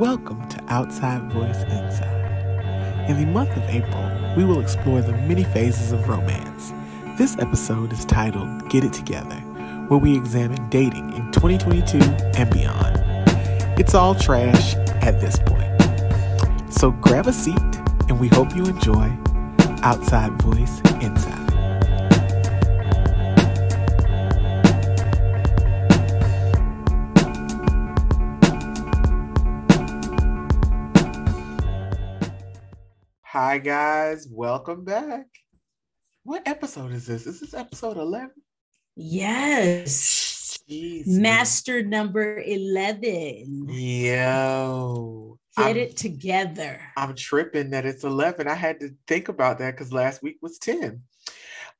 Welcome to Outside Voice Inside. In the month of April, we will explore the many phases of romance. This episode is titled Get It Together, where we examine dating in 2022 and beyond. It's all trash at this point. So grab a seat and we hope you enjoy Outside Voice Inside. Hi guys, welcome back. What episode is this? Is this episode 11? Yes. Jeez, Master number 11. Yo. Get I'm, it together. I'm tripping that it's 11. I had to think about that because last week was 10.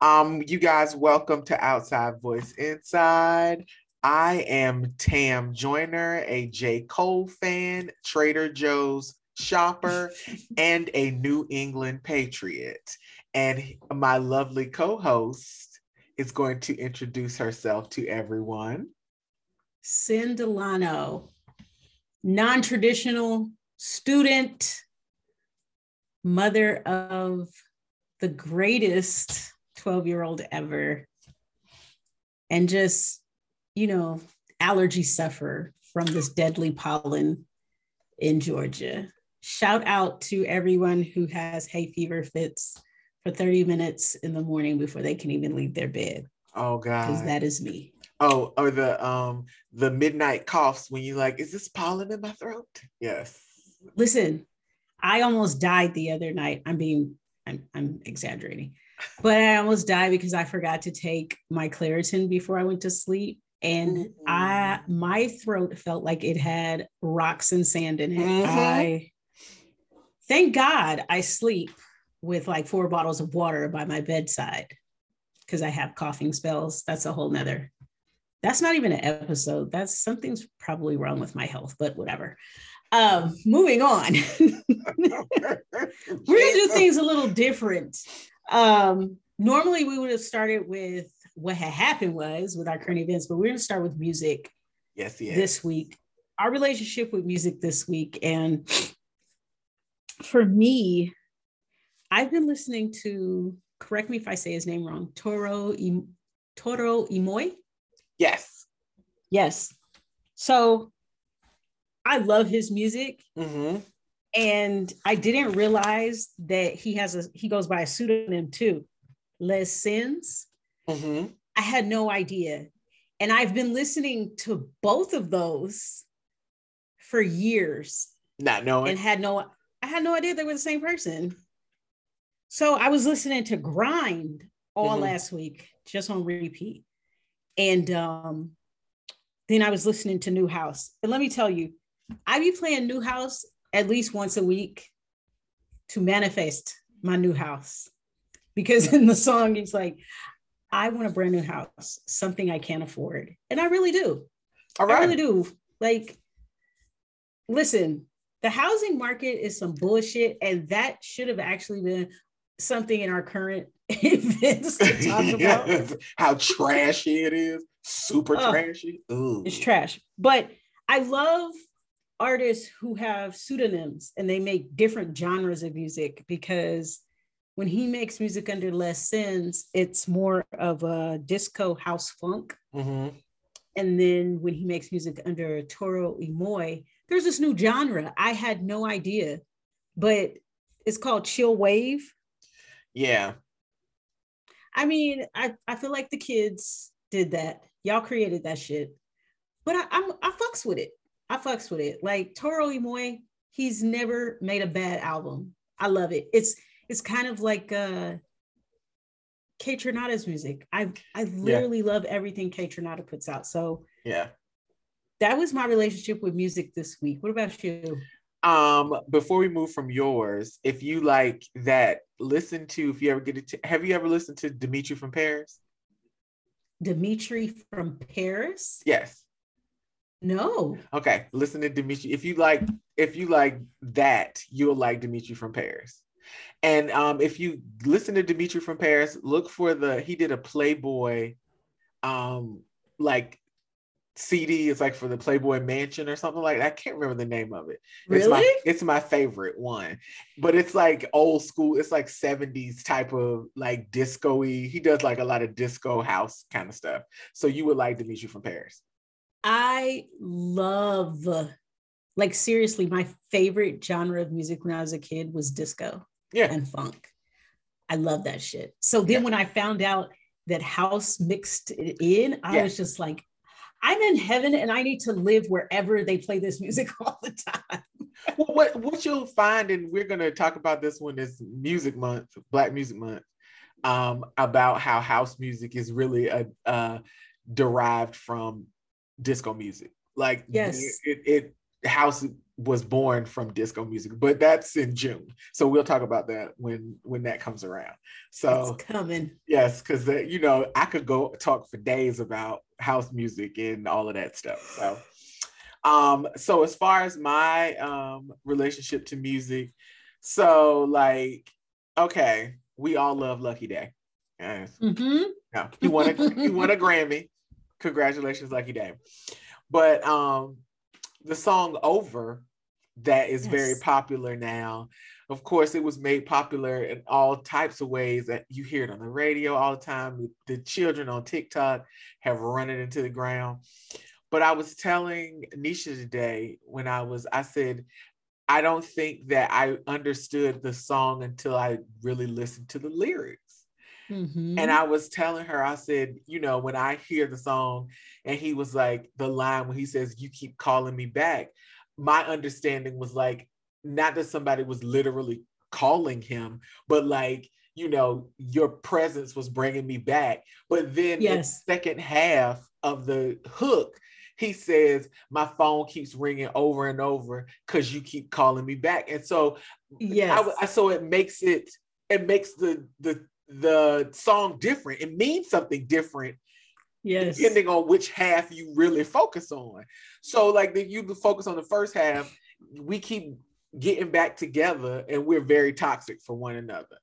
Um, you guys, welcome to Outside Voice Inside. I am Tam Joyner, a J. Cole fan, Trader Joe's shopper, and a New England Patriot. And my lovely co host is going to introduce herself to everyone. Sin Delano, non traditional student, mother of the greatest 12 year old ever, and just, you know, allergy sufferer from this deadly pollen in Georgia. Shout out to everyone who has hay fever fits for 30 minutes in the morning before they can even leave their bed. Oh God. Because that is me. Oh, or the um the midnight coughs when you like, is this pollen in my throat? Yes. Listen, I almost died the other night. I'm being, I'm, I'm exaggerating, but I almost died because I forgot to take my Claritin before I went to sleep. And I, my throat felt like it had rocks and sand in it. Mhm. I, thank God I sleep with like four bottles of water by my bedside because I have coughing spells. That's a whole nother. That's not even an episode. That's something's probably wrong with my health, but whatever. Um, moving on. We're gonna do things a little different. Um, normally we would have started with what had happened was with our current events, but we're gonna start with music Yes, yes. this week. Our relationship with music this week. And for me, I've been listening to, correct me if I say his name wrong, Toro Im- Toro y Moi. Yes. Yes. So I love his music. Mm-hmm. And I didn't realize that he has a he goes by a pseudonym too, Les Sins. Mm-hmm. I had no idea. And I've been listening to both of those for years Not knowing. and had no I had no idea they were the same person. So I was listening to Grind all Mhm. last week, just on repeat. And um then I was listening to New House. And let me tell you, I be playing New House at least once a week to manifest my new house. Because in the song, it's like, I want a brand new house, something I can't afford. And I really do. All I really do. Like, listen, the housing market is some bullshit, and that should have actually been something in our current events to talk about. How trashy it is. Super Ugh. trashy. Ooh. It's trash. But I love artists who have pseudonyms and they make different genres of music because when he makes music under Les Sins, it's more of a disco house funk. Mm-hmm. And then when he makes music under Toro y Moi, there's this new genre. I had no idea, but it's called chill wave. Yeah. I mean, I, I feel like the kids did that. Y'all created that shit. But I, I'm I fucks with it. I fucks with it. Like Toro y Moi, he's never made a bad album. I love it. It's it's kind of like uh Kaytranada's music. I I literally love everything Kaytranada puts out. So Yeah. That was my relationship with music this week. What about you? Um, before we move from yours, if you like that, listen to if you ever get it. To, have you ever listened to Dimitri from Paris? Dimitri from Paris? Yes. No. Okay. Listen to Dimitri. If you like, if you like that, you'll like Dimitri from Paris. And um, if you listen to Dimitri from Paris, look for the he did a Playboy, um, like CD. It's like for the Playboy Mansion or something like that. I can't remember the name of it. Really? It's my, it's my favorite one. But it's like old school. It's like 70s type of like disco-y. He does like a lot of disco house kind of stuff. So you would like Dimitri from Paris. I love, like, seriously, my favorite genre of music when I was a kid was disco Yeah. and funk. I love that shit. So then Yeah. when I found out that house mixed it in, I Yeah. was just like, I'm in heaven and I need to live wherever they play this music all the time. Well, what what you'll find, and we're gonna talk about this one is Music Month, Black Music Month, um, about how house music is really a uh, derived from disco music. Like Yes. it, it house was born from disco music, but that's in June, so we'll talk about that when when that comes around. So It's coming. yes, because uh, you know I could go talk for days about house music and all of that stuff. So, um, so as far as my um relationship to music, so like, okay, we all love Lucky Daye. Yes. Mhm. No, he won a he won a Grammy. Congratulations, Lucky Daye. But um, the song "Over" that is very popular now. Of course, it was made popular in all types of ways that you hear it on the radio all the time. The children on TikTok have run it into the ground. But I was telling Nisha today when I was, I said, I don't think that I understood the song until I really listened to the lyrics. Mhm. And I was telling her, I said, you know, when I hear the song, and he was like, the line when he says, You keep calling me back, my understanding was like, not that somebody was literally calling him, but like, you know, your presence was bringing me back. But then in the second half of the hook, he says, My phone keeps ringing over and over because you keep calling me back. And so yes. I- so it makes it it makes the the the song different. It means something different yes. depending on which half you really focus on. So like that you focus on the first half, we keep getting back together and we're very toxic for one another.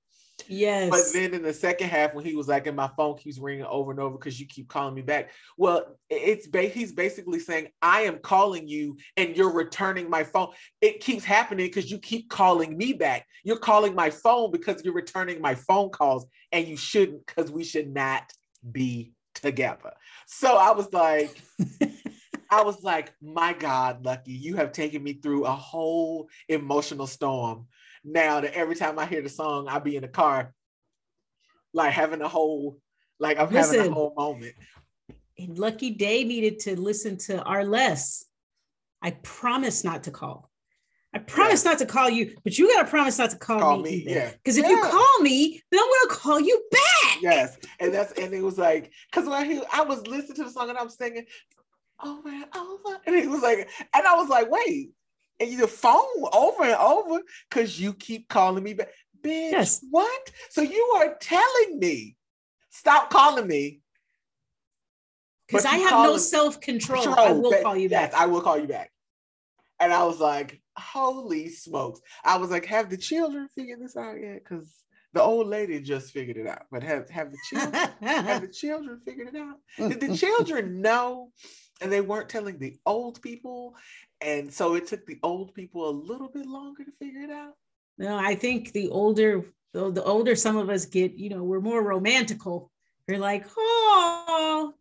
yes. But then in the second half, when he was like, and my phone keeps ringing over and over because you keep calling me back. Well, it's ba- he's basically saying, I am calling you and you're returning my phone. It keeps happening because you keep calling me back. You're calling my phone because you're returning my phone calls, and you shouldn't because we should not be together. So I was like, I was like, my God, Lucky, you have taken me through a whole emotional storm. Now that every time I hear the song, I'll be in the car, like having a whole, like I'm having a whole moment. and Lucky Daye needed to listen to our less. I promise not to call. I promise not to call you, but you got to promise not to call, Call me. me, yeah. Because if you call me, then I'm to call you back. Yes, and that's and it was like, cause when I hear, I was listening to the song and I'm singing, over and over, and he was like, and I was like, wait, and you the phone over and over, cause you keep calling me back, bitch. Yes. What? So you are telling me, stop calling me. Because I have no self control. I will ba- call you yes, back. I will call you back. And I was like, holy smokes. I was like, have the children figured this out yet? Because the old lady just figured it out. But have, have the children have the children figured it out? Did the children know? And they weren't telling the old people. And so it took the old people a little bit longer to figure it out. no, I think the older, the, the older some of us get, you know, we're more romantical. You're like, oh,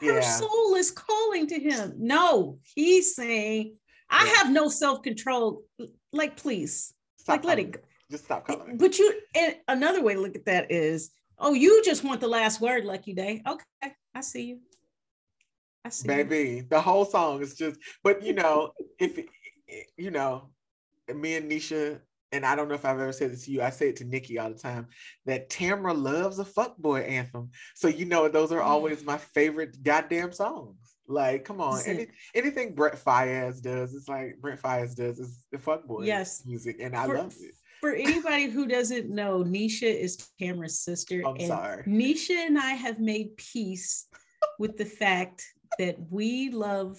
her Yeah. soul is calling to him. No, he's saying, I Yeah. have no self control. Like, please, Stop like, let it go. Just stop calling. But you, and another way to look at that is, oh, you just want the last word, Lucky Daye. Okay, I see you. Baby, the whole song is just, but you know, if you know, me and Nisha, and I don't know if I've ever said this to you, I say it to Nikki all the time that Tamra loves a fuckboy anthem. So you know, those are always my favorite goddamn songs. Like, come on, any, anything Brent Faiyaz does, it's like Brent Faiyaz does is the fuckboy Yes. music, and I For- love it. For anybody who doesn't know, Nisha is Tamara's sister. I'm and sorry. Nisha and I have made peace with the fact that we love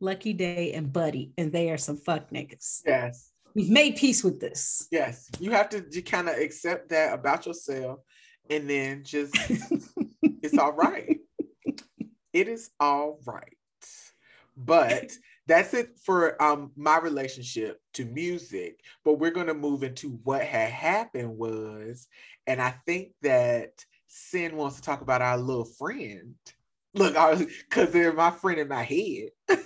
Lucky Daye and Buddy, and they are some fuck niggas. Yes, We've made peace with this. yes, you have to kind of accept that about yourself, and then just it's all right. It is all right. but that's it for um my relationship to music. But we're gonna move into what had happened was, and I think that Sin wants to talk about our little friend. Look, because they're my friend in my head.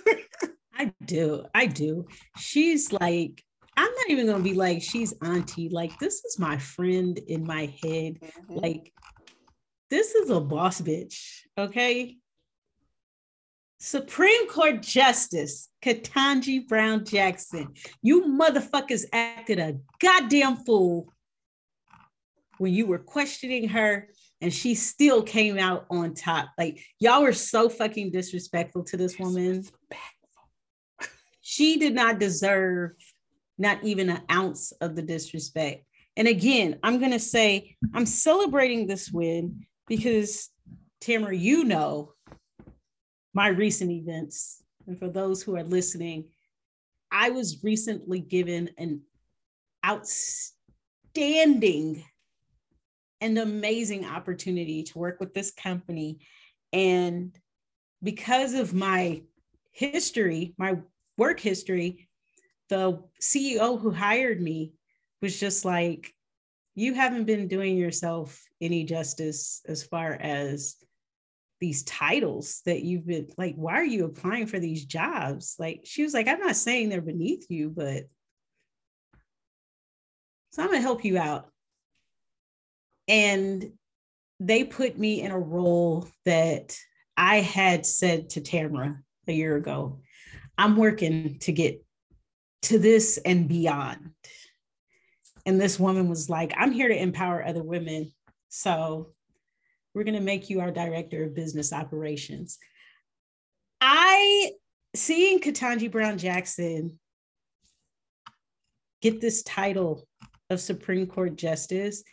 I do. I do. She's like, I'm not even gonna be like she's auntie. Like, this is my friend in my head. Mm-hmm. Like, this is a boss bitch. Okay. Supreme Court Justice Ketanji Brown Jackson, you motherfuckers acted a goddamn fool when you were questioning her and she still came out on top. Like, y'all were so fucking disrespectful to this woman. She did not deserve not even an ounce of the disrespect. And again, I'm going to say I'm celebrating this win because Tamara, you know my recent events. And for those who are listening, I was recently given an outstanding and amazing opportunity to work with this company. And because of my history, my work history, the CEO who hired me was just like, you haven't been doing yourself any justice as far as these titles that you've been like why are you applying for these jobs like she was like i'm not saying they're beneath you but so i'm to help you out and they put me in a role that i had said to tamara a year ago i'm working to get to this and beyond and this woman was like i'm here to empower other women so we're going to make you our director of business operations. I seeing Ketanji Brown Jackson get this title of Supreme Court Justice,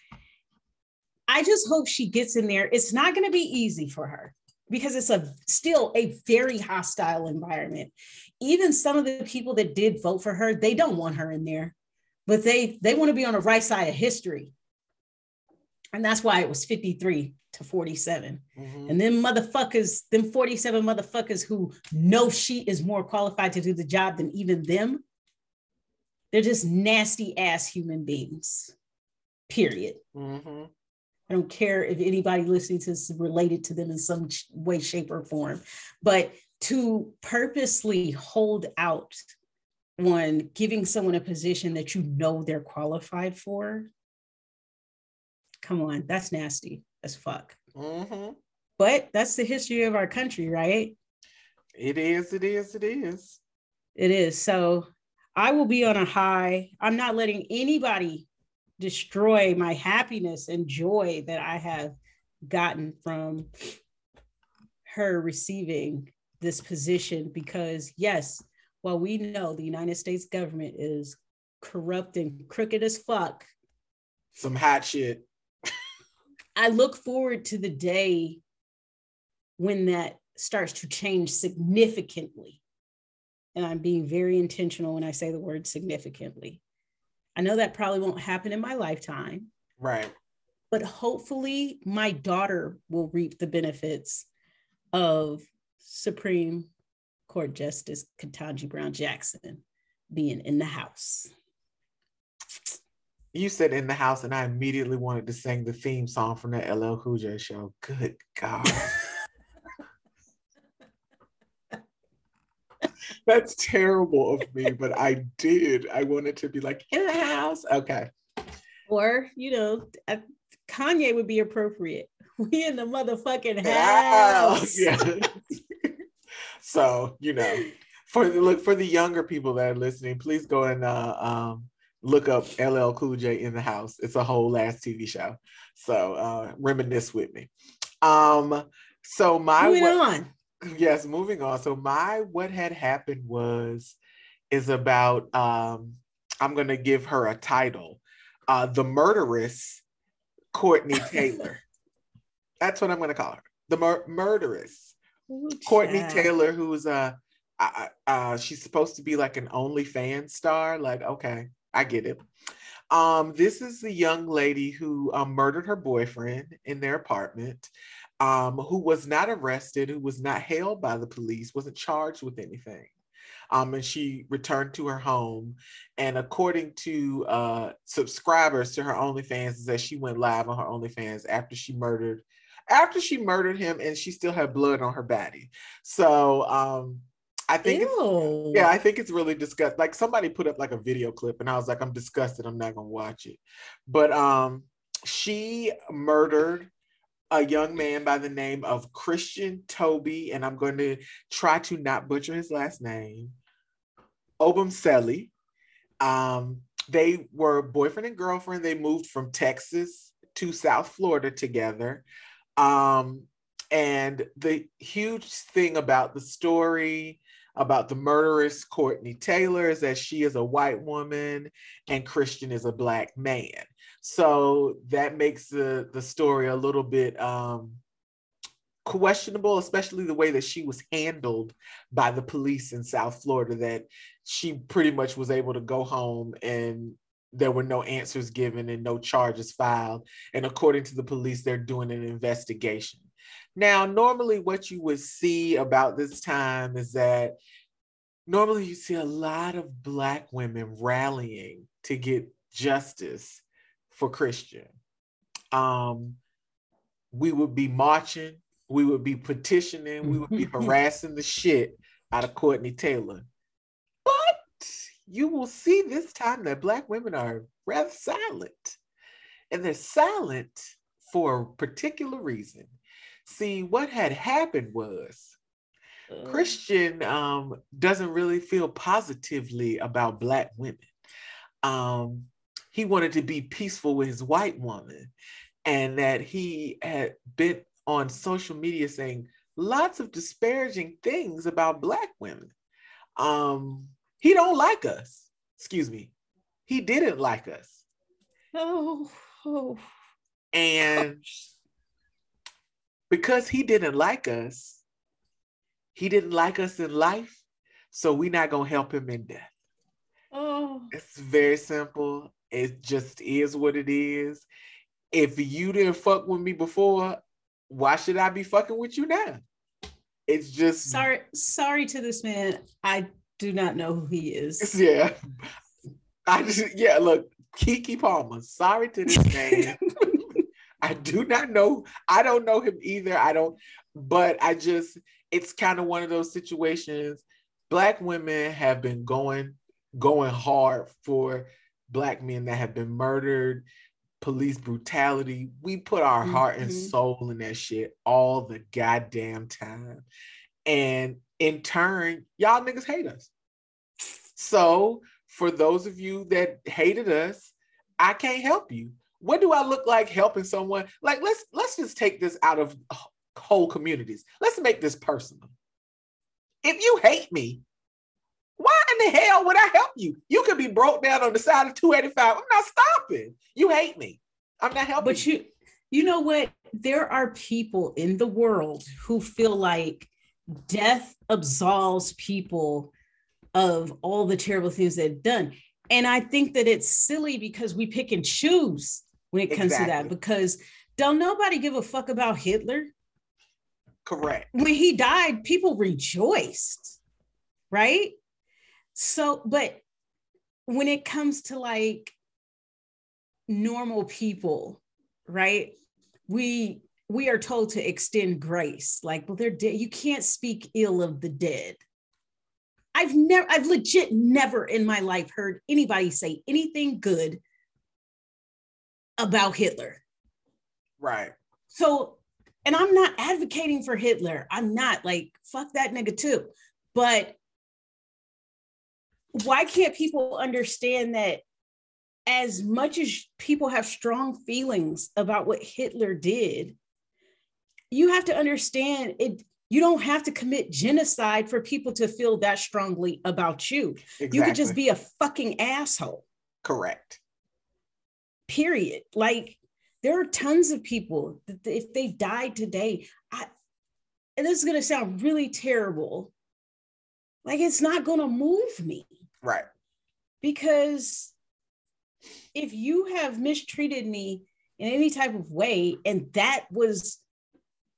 I just hope she gets in there. It's not going to be easy for her because it's a still a very hostile environment. Even some of the people that did vote for her, they don't want her in there, but they they want to be on the right side of history. And that's why it was 53 to 47. Mm-hmm. And then motherfuckers, them 47 motherfuckers who know she is more qualified to do the job than even them, they're just nasty ass human beings. Period. Mm-hmm. I don't care if anybody listening to this is related to them in some way, shape, or form. But to purposely hold out on giving someone a position that you know they're qualified for, come on, that's nasty as fuck. Mm-hmm. But that's the history of our country, right? It is, it is, it is. It is. So I will be on a high. I'm not letting anybody destroy my happiness and joy that I have gotten from her receiving this position because, yes, while we know the United States government is corrupt and crooked as fuck, some hot shit. I look forward to the day when that starts to change significantly. And I'm being very intentional when I say the word significantly. I know that probably won't happen in my lifetime. Right. But hopefully, my daughter will reap the benefits of Supreme Court Justice Ketanji Brown Jackson being in the House you said in the house, and I immediately wanted to sing the theme song from the LL Cool J show. Good God. That's terrible of me, but I did. I wanted to be like in the house. Okay. Or, you know, Kanye would be appropriate. We in the motherfucking house. Yeah. so, you know, for the look for the younger people that are listening, please go and uh, um, look up LL Cool J in the house. It's a whole last TV show. So uh, reminisce with me. Um, so my moving what, on. Yes, moving on. So my what had happened was is about um I'm gonna give her a title. Uh the murderess Courtney Taylor. That's what I'm gonna call her. The mur- murderess. Ooh, Courtney Taylor, who's uh, uh, uh, she's supposed to be like an OnlyFans star. Like, okay, I get it. Um, this is the young lady who um, murdered her boyfriend in their apartment, um, who was not arrested, who was not held by the police, wasn't charged with anything. Um, and she returned to her home. And according to uh, subscribers to her OnlyFans, is that she went live on her OnlyFans after she murdered, after she murdered him, and she still had blood on her body. So um, I think it's, yeah, I think it's really disgusting. Like somebody put up like a video clip, and I was like, I'm disgusted. I'm not gonna watch it. But um, she murdered a young man by the name of Christian Toby, and I'm going to try to not butcher his last name. Obumseli. Um, they were boyfriend and girlfriend. They moved from Texas to South Florida together. Um, and the huge thing about the story about the murderess Courtney Taylor is that she is a white woman and Christian is a black man. So that makes the the story a little bit um, questionable, especially the way that she was handled by the police in South Florida. That she pretty much was able to go home and there were no answers given and no charges filed. And according to the police, they're doing an investigation. Now, normally, what you would see about this time is that normally you see a lot of Black women rallying to get justice for Christian. Um, we would be marching, we would be petitioning, we would be harassing the shit out of Courtney Taylor. But you will see this time that Black women are rather silent. And they're silent for a particular reason. See, what had happened was uh. Christian um, doesn't really feel positively about Black women. Um, he wanted to be peaceful with his white woman, and that he had been on social media saying lots of disparaging things about Black women. Um, he don't like us. Excuse me. He didn't like us. Oh. oh. And because he didn't like us, he didn't like us in life, so we're not gonna help him in death. Oh, it's very simple. It just is what it is. If you didn't fuck with me before, why should I be fucking with you now? It's just sorry, sorry to this man. I do not know who he is. Yeah. I just yeah, look, Keke Palmer. Sorry to this man. I do not know. I don't know him either. I don't, but I just, it's kind of one of those situations. Black women have been going, going hard for black men that have been murdered, police brutality. We put our mm-hmm. heart and mm-hmm. soul in that shit all the goddamn time. And in turn, y'all niggas hate us. So for those of you that hated us, I can't help you what do I look like helping someone? Like let's let's just take this out of whole communities. Let's make this personal. If you hate me, why in the hell would I help you? You could be broke down on the side of 285. I'm not stopping. You hate me. I'm not helping. But you you know what? There are people in the world who feel like death absolves people of all the terrible things they've done. And I think that it's silly because we pick and choose when it comes exactly. to that because don't nobody give a fuck about Hitler. Correct. When he died, people rejoiced, right? So, but when it comes to like normal people, right? We we are told to extend grace. Like, well, they're dead. You can't speak ill of the dead. I've never, I've legit never in my life heard anybody say anything good about Hitler. Right. So, and I'm not advocating for Hitler. I'm not like, fuck that nigga too. But why can't people understand that as much as people have strong feelings about what Hitler did, you have to understand it. You don't have to commit genocide for people to feel that strongly about you. Exactly. You could just be a fucking asshole. Correct period. Like there are tons of people that if they died today, I, and this is going to sound really terrible, like it's not going to move me. Right. Because if you have mistreated me in any type of way, and that was,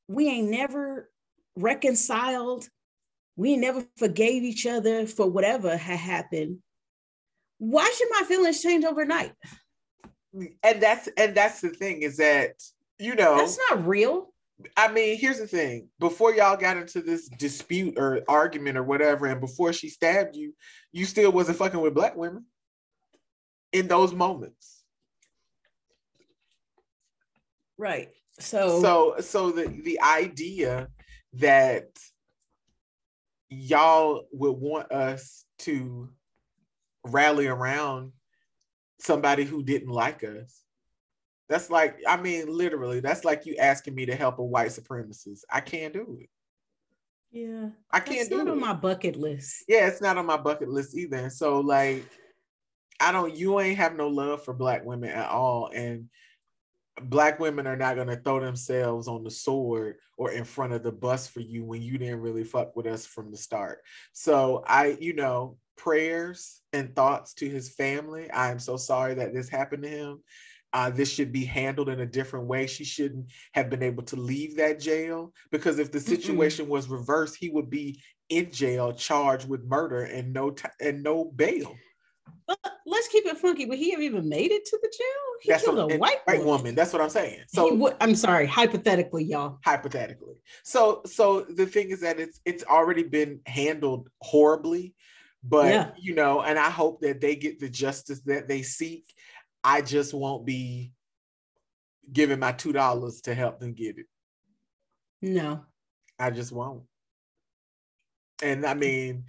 we ain't never reconciled, we never forgave each other for whatever had happened. Why should my feelings change overnight? And that's and that's the thing is that you know that's not real. I mean, here's the thing. Before y'all got into this dispute or argument or whatever, and before she stabbed you, you still wasn't fucking with black women in those moments. Right. So so so the the idea that y'all would want us to rally around somebody who didn't like us. That's like, I mean, literally, that's like you asking me to help a white supremacist. I can't do it. Yeah. I can't do it. on my bucket list. Yeah, it's not on my bucket list either. So like I don't you ain't have no love for black women at all. And black women are not gonna throw themselves on the sword or in front of the bus for you when you didn't really fuck with us from the start. So I, you know, prayers and thoughts to his family. I am so sorry that this happened to him. Uh, this should be handled in a different way. She shouldn't have been able to leave that jail because if the situation Mm-mm. was reversed, he would be in jail charged with murder and no t- and no bail. But let's keep it funky. Would he have even made it to the jail? He That's killed what, a white woman. woman. That's what I'm saying. So would, I'm sorry, hypothetically, y'all. Hypothetically. So so the thing is that it's it's already been handled horribly, but yeah. you know, and I hope that they get the justice that they seek. I just won't be giving my two dollars to help them get it. No. I just won't. And I mean,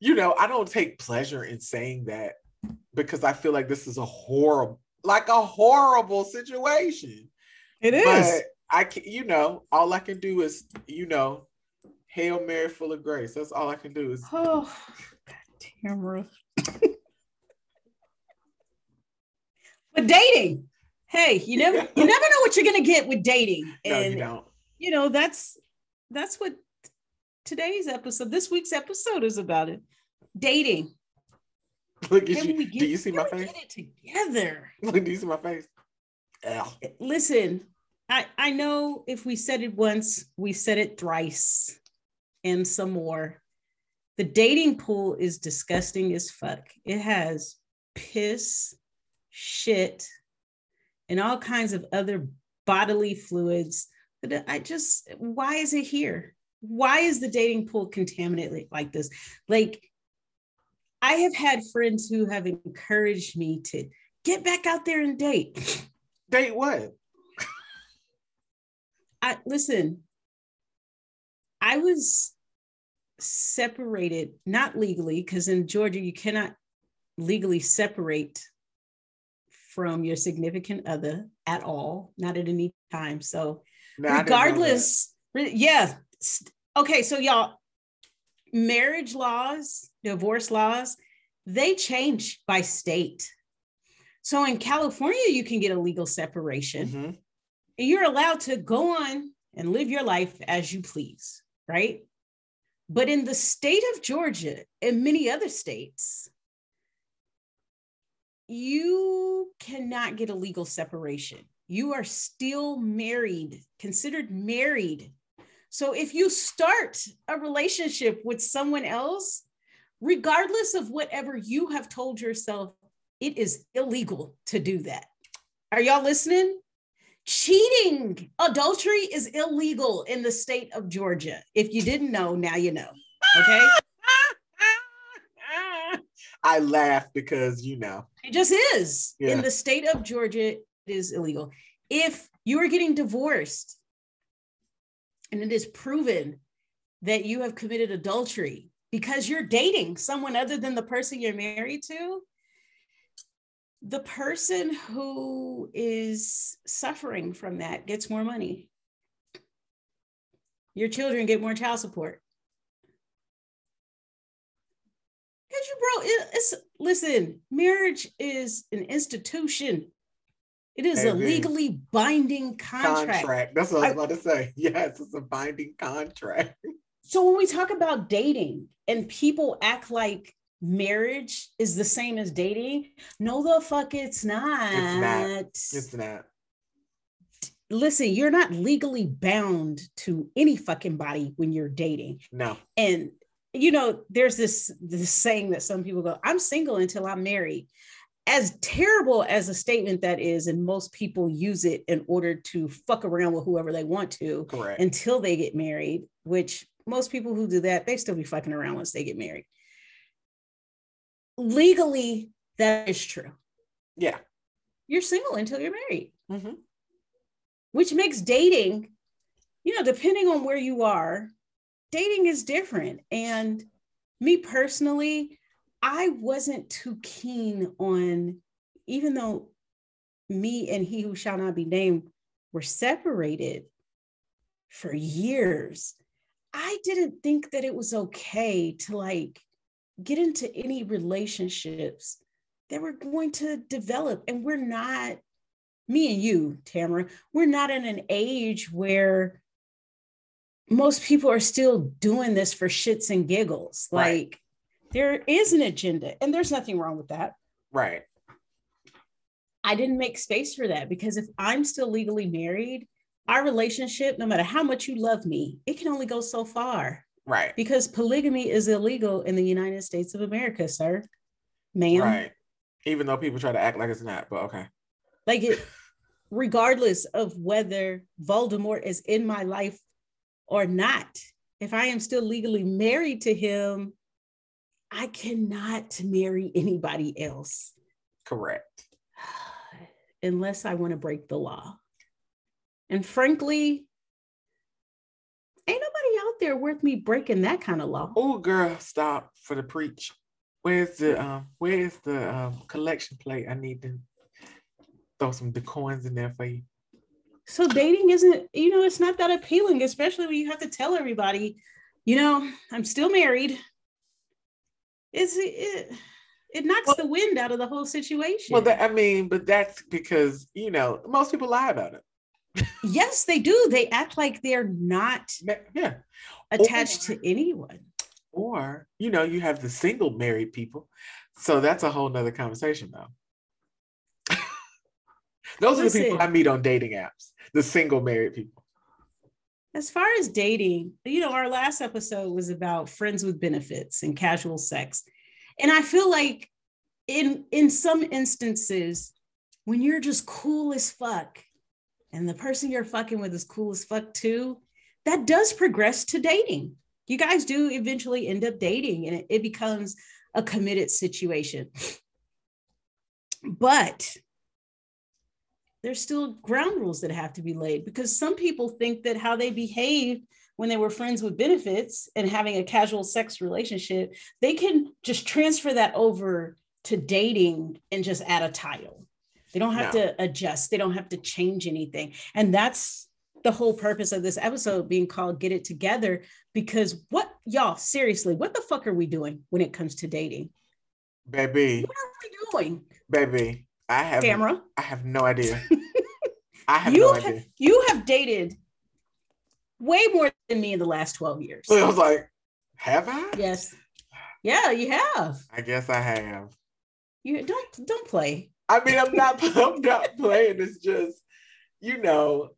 you know, I don't take pleasure in saying that because I feel like this is a horrible, like a horrible situation. It is. But I can, you know, all I can do is, you know, Hail Mary full of grace. That's all I can do is. Oh, God damn, Ruth. But dating, hey, you never, you never know what you're gonna get with dating, and no, you don't. You know, that's that's what today's episode, this week's episode is about it. Dating. Look at you. Get, do you see my face? Get it together. Look, do you see my face? Yeah. Listen, I, I know if we said it once, we said it thrice and some more. The dating pool is disgusting as fuck. It has piss, shit, and all kinds of other bodily fluids. But I just, why is it here? why is the dating pool contaminated like this? Like, I have had friends who have encouraged me to get back out there and date. Date what? I listen. I was separated, not legally, because in Georgia you cannot legally separate from your significant other at all, not at any time. So, no, regardless, yeah, okay, so y'all, marriage laws, divorce laws, they change by state. So in California, you can get a legal separation. Mm-hmm. And you're allowed to go on and live your life as you please, right? But in the state of Georgia and many other states, you cannot get a legal separation. You are still married, considered married so if you start a relationship with someone else, regardless of whatever you have told yourself, it is illegal to do that. Are y'all listening? Cheating, adultery is illegal in the state of Georgia. If you didn't know, now you know. Okay. I laugh because you know it just is. Yeah. In the state of Georgia, it is illegal. If you are getting divorced and it is proven that you have committed adultery because you're dating someone other than the person you're married to, the person who is suffering from that gets more money. Your children get more child support. Bro, it's listen, marriage is an institution. It is a legally binding contract. contract. That's what I was about to say. Yes, it's a binding contract. So when we talk about dating and people act like marriage is the same as dating. No, the fuck, it's not. It's not. It's not. Listen, you're not legally bound to any fucking body when you're dating. No. And you know, there's this this saying that some people go, "I'm single until I'm married." As terrible as a statement that is, and most people use it in order to fuck around with whoever they want to Correct. until they get married, which most people who do that, they still be fucking around once they get married legally that is true. Yeah. You're single until you're married, mm-hmm. which makes dating, you know, depending on where you are, dating is different. And me personally, I wasn't too keen on, even though me and he who shall not be named were separated for years, I didn't think that it was okay to like get into any relationships that we're going to develop. And we're not, me and you, Tamara, we're not in an age where most people are still doing this for shits and giggles. Right. Like there is an agenda, and there's nothing wrong with that. Right. I didn't make space for that because if I'm still legally married, our relationship, no matter how much you love me, it can only go so far. Right. Because polygamy is illegal in the United States of America, sir. Ma'am. Right. Even though people try to act like it's not, but okay. Like it, regardless of whether Voldemort is in my life or not, if I am still legally married to him, I cannot marry anybody else. Correct. Unless I want to break the law. And frankly, ain't nobody out there worth me breaking that kind of law. Oh, girl, stop for the preach. Where's the um? Where's the um collection plate? I need to throw some the coins in there for you. So dating isn't, you know, it's not that appealing, especially when you have to tell everybody, you know, I'm still married. It's it, it knocks well, the wind out of the whole situation. Well, that, I mean, but that's because you know most people lie about it yes, they do. They act like they're not yeah attached or, to anyone. Or, you know, you have the single married people. So that's a whole nother conversation though. Those Listen, are the people I meet on dating apps, the single married people. As far as dating, you know, our last episode was about friends with benefits and casual sex. And I feel like in in some instances, when you're just cool as fuck and the person you're fucking with is cool as fuck too, that does progress to dating. You guys do eventually end up dating and it, it becomes a committed situation. But there's still ground rules that have to be laid because some people think that how they behave when they were friends with benefits and having a casual sex relationship, they can just transfer that over to dating and just add a title. They don't have no. to adjust, they don't have to change anything. And that's the whole purpose of this episode being called Get It Together. Because what, y'all, seriously, what the fuck are we doing when it comes to dating? Baby. What are we doing? Baby, I have camera. I have no idea. I have you no idea. Have, you have dated way more than me in the last 12 years. I was like, have I? Yes. Yeah, you have. I guess I have. You don't don't play. I mean, I'm not I'm not playing. It's just, you know,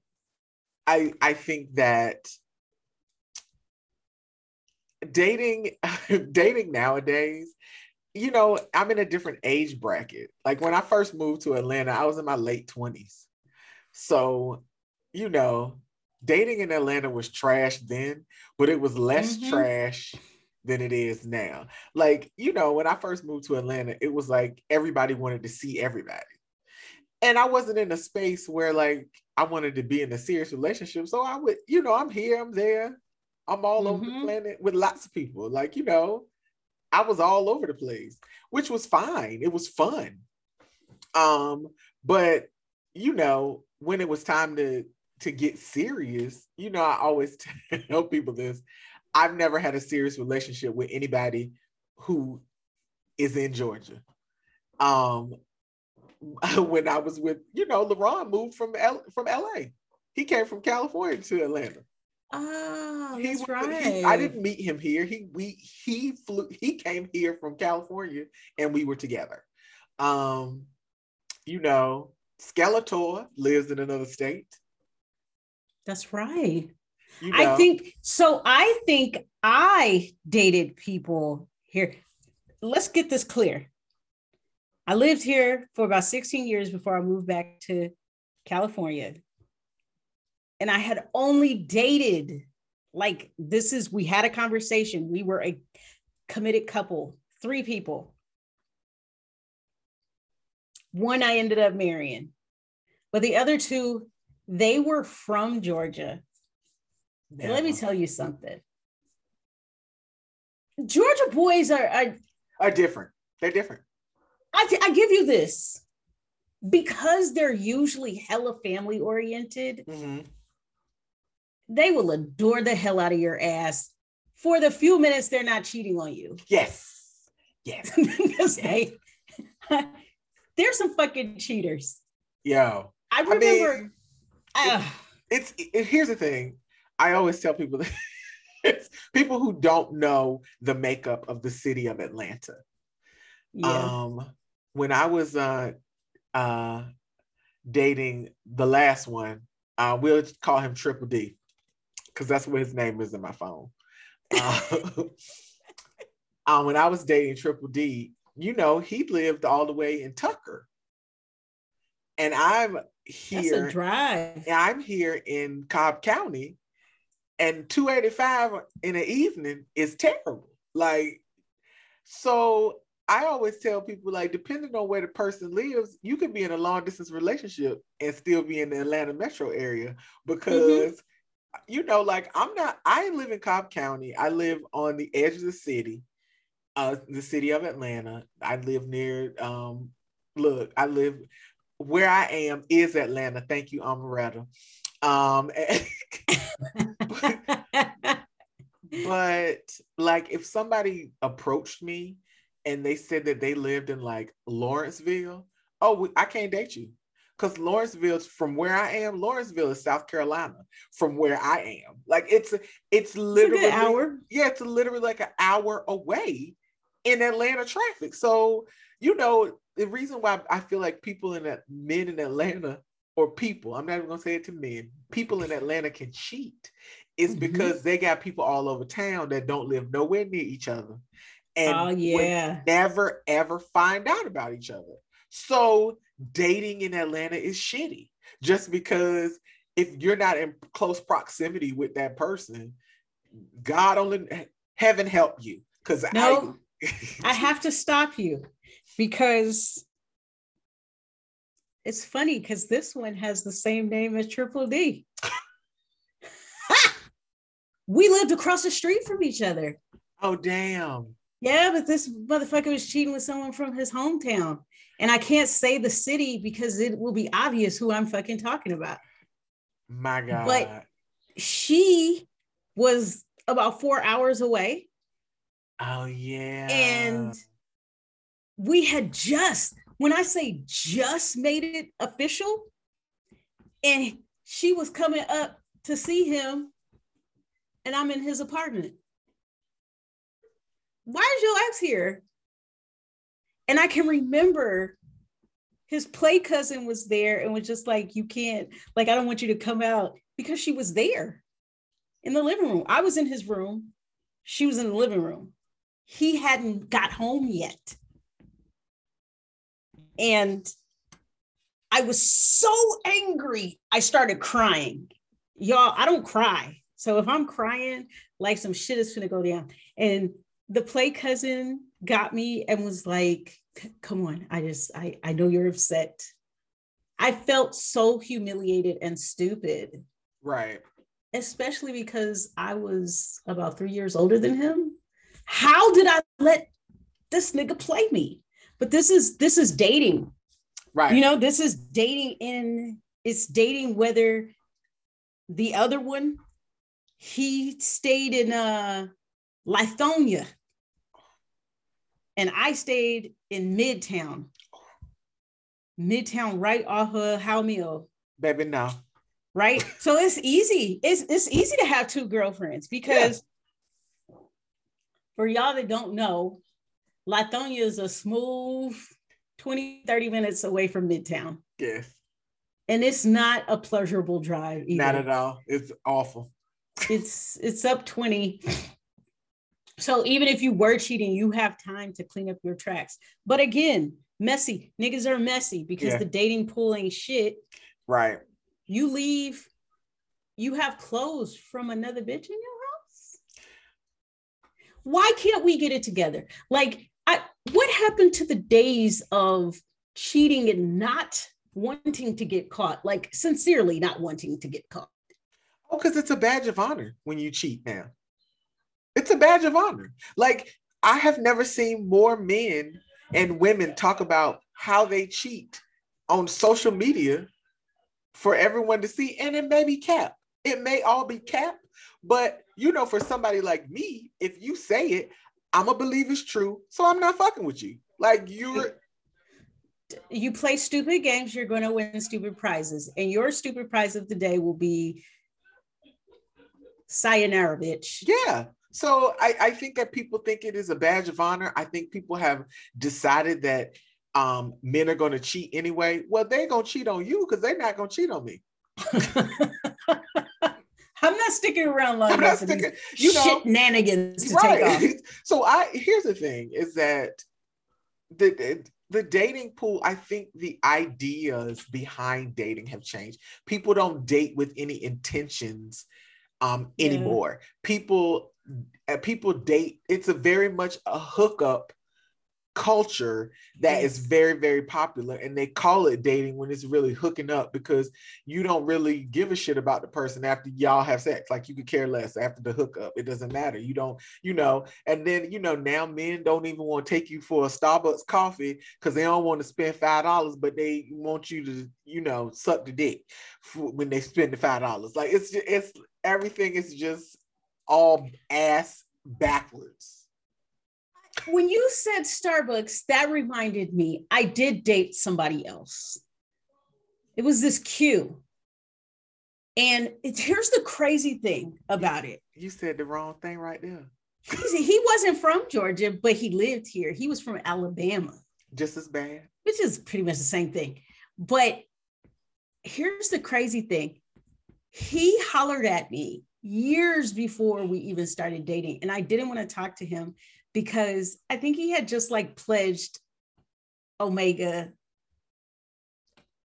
I I think that dating dating nowadays you know i'm in a different age bracket like when i first moved to atlanta i was in my late 20s so you know dating in atlanta was trash then but it was less mm-hmm. trash than it is now. Like, you know, when I first moved to Atlanta, it was like everybody wanted to see everybody. And I wasn't in a space where like I wanted to be in a serious relationship. So I would, you know, I'm here, I'm there, I'm all mm-hmm. over the mm-hmm. planet with lots of people. Like, you know, I was all over the place, which was fine. It was fun. Um, but you know, when it was time to to get serious, you know, I always tell people this. I've never had a serious relationship with anybody who is in Georgia. Um, when I was with, you know, LeBron moved from L- from LA. He came from California to Atlanta. Oh, He that's was- right. he- I didn't meet him here. He we he flew. He came here from California, and we were together. Um, you know, Skeletor lives in another state. That's right. You know. I think so. I think I dated people here. Let's get this clear. I lived here for about 16 years before I moved back to California. And I had only dated, like, this is, we had a conversation. We were a committed couple, three people. One I ended up marrying, but the other two, they were from Georgia. And let me tell you something. Georgia boys are, are are different. They're different. I, I give you this because they're usually hella family oriented, Mhm. They will adore the hell out of your ass for the few minutes they're not cheating on you. Yes. Yes. because they, they're some fucking cheaters. Yo. I mean, remember. ah, it's it, here's the thing. I always tell people that it's people who don't know the makeup of the city of Atlanta. yeah. Um, when I was uh uh dating the last one, uh, we'll call him Triple D because that's what his name is in my phone. Uh, when I was dating Triple D, you know, he lived all the way in Tucker, and I'm here. that's a drive. I'm here in Cobb County, and 285 in the evening is terrible. Like, so I always tell people, like, depending on where the person lives, you could be in a long distance relationship and still be in the Atlanta metro area because, you know, like, I'm not, I live in Cobb County. I live on the edge of the city, uh, the city of Atlanta. I live near, um, look, I live where I am is Atlanta. Thank you, Marietta. Um, but like if somebody approached me and they said that they lived in like Lawrenceville, oh, I can't date you. Because Lawrenceville's from where I am, Lawrenceville is South Carolina from where I am. Like it's it's It's a literally good hour. yeah, it's literally like an hour away in Atlanta traffic. So, you know, the reason why I feel like people in that men in Atlanta or people, I'm not even gonna say it to men, people in Atlanta can cheat is Mhm. because they got people all over town that don't live nowhere near each other and Oh, yeah. never ever find out about each other. So dating in Atlanta is shitty just because if you're not in close proximity with that person, God only heaven help you. Because No, I, I have to stop you because it's funny because this one has the same name as Triple D. we lived across the street from each other. oh damn. Yeah, but this motherfucker was cheating with someone from his hometown. And I can't say the city because it will be obvious who I'm fucking talking about. My God. But- She was about four hours away. oh yeah. and we had just when i say just made it official and she was coming up to see him and i'm in his apartment why is your ex here and i can remember his play cousin was there and was just like you can't like i don't want you to come out because she was there in the living room i was in his room she was in the living room he hadn't got home yet. And I was so angry, I started crying. Y'all, I don't cry. So if I'm crying, like some shit is gonna go down. And the play cousin got me and was like, come on, I just, I, I know you're upset. I felt so humiliated and stupid, right. especially because I was about three years older than him. How did I let this nigga play me? But this is this is dating. Right. You know, this is dating in it's dating whether the other one he stayed in uh Lithonia and I stayed in Midtown. Midtown right off of Howell Mill, Baby, no. right? so it's easy. It's it's easy to have two girlfriends because yeah. for y'all that don't know, Lithonia is a smooth 20, 30 minutes away from Midtown. Yes. And it's not a pleasurable drive either. Not at all. It's awful. It's it's up 20. So even if you were cheating, you have time to clean up your tracks. But again, messy. Niggas are messy because yeah. the dating pool ain't shit. Right. You leave, you have clothes from another bitch in your house. Why can't we get it together? Like, I what happened to the days of cheating and not wanting to get caught? Like sincerely not wanting to get caught. Oh, because it's a badge of honor when you cheat now. It's a badge of honor. Like I have never seen more men and women talk about how they cheat on social media for everyone to see. And it may be cap. It may all be cap. But you know, for somebody like me, if you say it, I'm gonna believe it's true. So I'm not fucking with you. Like you're you play stupid games, you're going to win stupid prizes. And your stupid prize of the day will be sayonara, bitch. Yeah. So I, I think that people think it is a badge of honor. I think people have decided that um, men are going to cheat anyway. Well, they're going to cheat on you because they're not going to cheat on me. I'm not sticking around long enough for you know, shenanigans to right. take off. So I here's the thing: is that the the dating pool. I think the ideas behind dating have changed. People don't date with any intentions um, anymore. Yeah. People Uh, people date. It's a very much a hookup culture that is very very popular and they call it dating when it's really hooking up because you don't really give a shit about the person after y'all have sex. Like you could care less after the hookup. It doesn't matter. You don't you know and then you know now men don't even want to take you for a starbucks coffee because they don't want to spend five dollars but they want you to you know suck the dick when they spend the five dollars. Like it's just, it's everything is just all ass backwards when you said Starbucks, that reminded me I did date somebody else. It was this Q. And it's, here's the crazy thing about it. You said the wrong thing right there. he wasn't from Georgia, but he lived here. He was from Alabama. Just as bad. Which is pretty much the same thing. But here's the crazy thing. He hollered at me years before we even started dating. And I didn't want to talk to him because I think he had just like pledged Omega.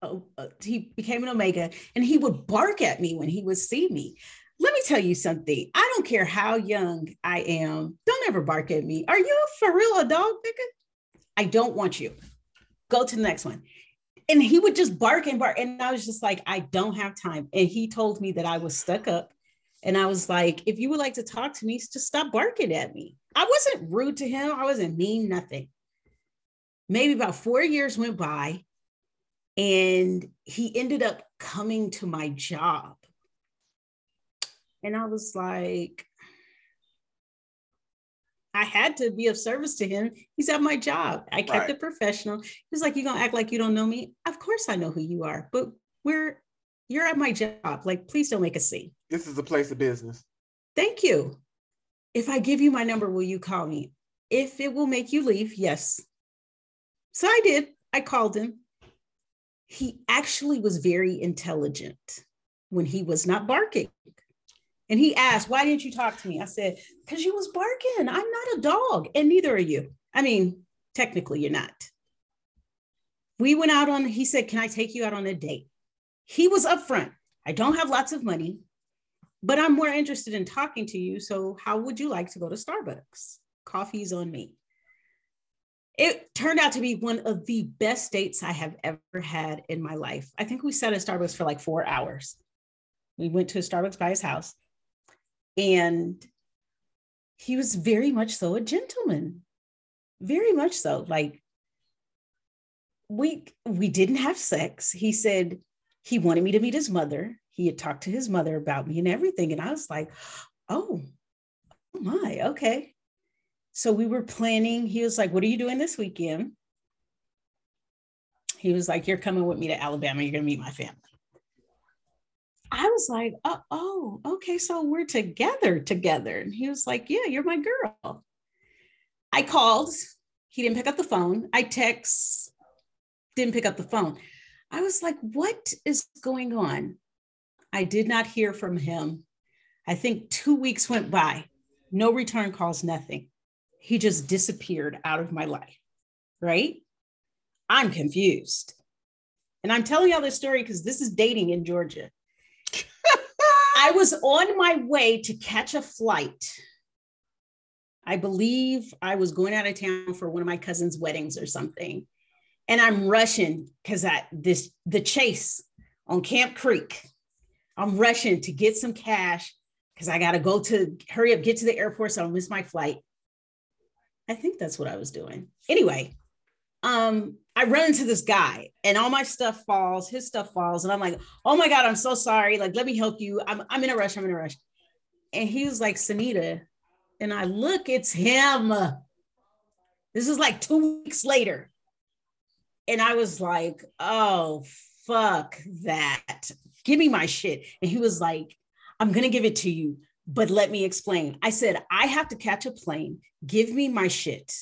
Oh, uh, he became an Omega and he would bark at me when he would see me. Let me tell you something. I don't care how young I am. Don't ever bark at me. Are you for real a dog picker? I don't want you. Go to the next one. And he would just bark and bark. And I was just like, I don't have time. And he told me that I was stuck up. And I was like, if you would like to talk to me, just stop barking at me. I wasn't rude to him. I wasn't mean, nothing. Maybe about four years went by and he ended up coming to my job. And I was like, I had to be of service to him. He's at my job. I kept right. it professional. He was like, You gonna act like you don't know me? Of course I know who you are, but we're you're at my job. Like, please don't make a scene. This is a place of business. Thank you. If I give you my number, will you call me? If it will make you leave, yes. So I did. I called him. He actually was very intelligent when he was not barking. And he asked, Why didn't you talk to me? I said, Because you was barking. I'm not a dog, and neither are you. I mean, technically, you're not. We went out on, he said, Can I take you out on a date? He was upfront. I don't have lots of money but I'm more interested in talking to you. So, how would you like to go to Starbucks? Coffee's on me. It turned out to be one of the best dates I have ever had in my life. I think we sat at Starbucks for like four hours. We went to a Starbucks by his house, and he was very much so a gentleman, very much so. Like, we we didn't have sex. He said he wanted me to meet his mother he had talked to his mother about me and everything. And I was like, oh, oh my, okay. So we were planning. He was like, what are you doing this weekend? He was like, you're coming with me to Alabama. You're going to meet my family. I was like, oh, oh, okay, so we're together together. And he was like, yeah, you're my girl. I called. He didn't pick up the phone. I text, didn't pick up the phone. I was like, what is going on? I did not hear from him. I think two weeks went by, no return calls, nothing. He just disappeared out of my life, right? I'm confused. And I'm telling y'all this story because this is dating in Georgia. I was on my way to catch a flight. I believe I was going out of town for one of my cousin's weddings or something. And I'm rushing because I this the chase on Camp Creek. I'm rushing to get some cash because I gotta go to hurry up, get to the airport so I don't miss my flight. I think that's what I was doing. Anyway, um, I run into this guy and all my stuff falls, his stuff falls, and I'm like, oh my God, I'm so sorry. Like, let me help you. I'm, I'm in a rush. I'm in a rush. And he was like, Synitta. And I look, it's him. This is like two weeks later. And I was like, oh, fuck that. Give me my shit. And he was like, I'm going to give it to you, but let me explain. I said, I have to catch a plane. Give me my shit.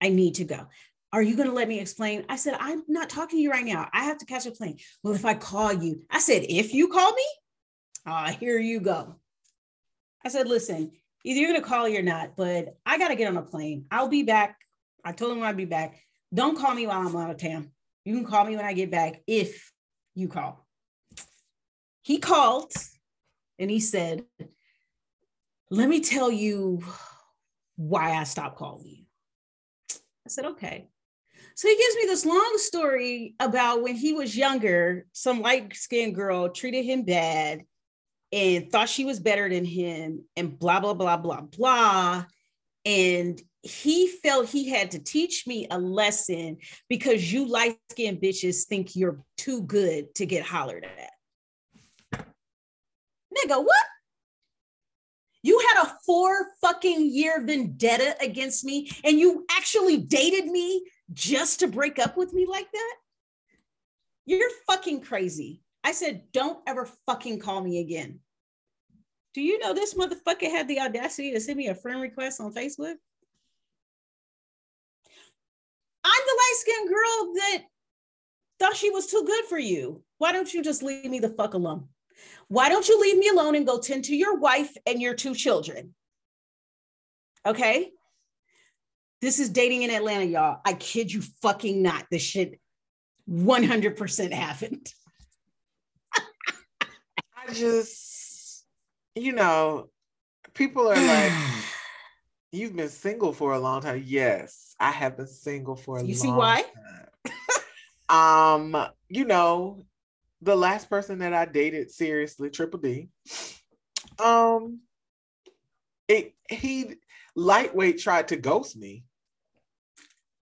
I need to go. Are you going to let me explain? I said, I'm not talking to you right now. I have to catch a plane. Well, if I call you, I said, if you call me, uh, here you go. I said, listen, either you're going to call or not, but I got to get on a plane. I'll be back. I told him I'd be back. Don't call me while I'm out of town. You can call me when I get back if you call. He called and he said, Let me tell you why I stopped calling you. I said, Okay. So he gives me this long story about when he was younger, some light skinned girl treated him bad and thought she was better than him, and blah, blah, blah, blah, blah. And he felt he had to teach me a lesson because you light skinned bitches think you're too good to get hollered at. Nigga, what? You had a four fucking year vendetta against me and you actually dated me just to break up with me like that? You're fucking crazy. I said, don't ever fucking call me again. Do you know this motherfucker had the audacity to send me a friend request on Facebook? I'm the light skinned girl that thought she was too good for you. Why don't you just leave me the fuck alone? Why don't you leave me alone and go tend to your wife and your two children? Okay. This is dating in Atlanta, y'all. I kid you fucking not. This shit 100% happened. I just, you know, people are like, you've been single for a long time. Yes, I have been single for a long time. you long see why? um, you know, the last person that I dated seriously, Triple D, um, it he lightweight tried to ghost me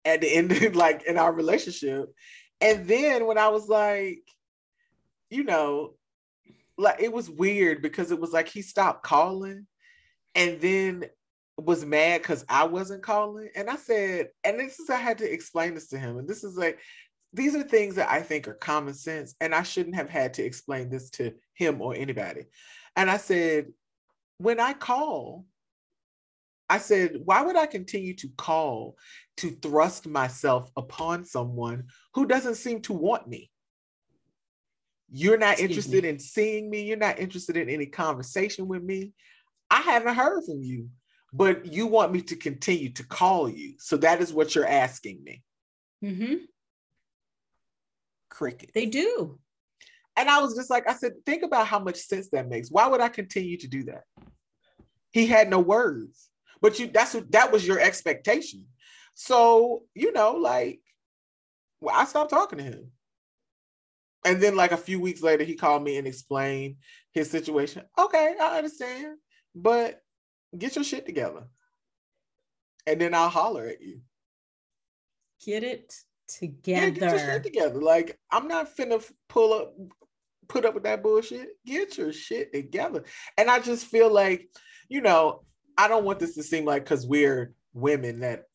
at the end, of, like in our relationship. And then when I was like, you know, like it was weird because it was like he stopped calling and then was mad because I wasn't calling. And I said, and this is I had to explain this to him. And this is like, these are things that I think are common sense. And I shouldn't have had to explain this to him or anybody. And I said, when I call, I said, why would I continue to call to thrust myself upon someone who doesn't seem to want me? You're not Excuse interested me. in seeing me. You're not interested in any conversation with me. I haven't heard from you, but you want me to continue to call you. So that is what you're asking me. Mm-hmm. Cricket. They do. And I was just like, I said, think about how much sense that makes. Why would I continue to do that? He had no words. But you that's what that was your expectation. So, you know, like well, I stopped talking to him. And then like a few weeks later, he called me and explained his situation. Okay, I understand, but get your shit together. And then I'll holler at you. Get it together. Yeah, get your shit together. Like I'm not finna pull up, put up with that bullshit. Get your shit together. And I just feel like, you know, I don't want this to seem like because we're women that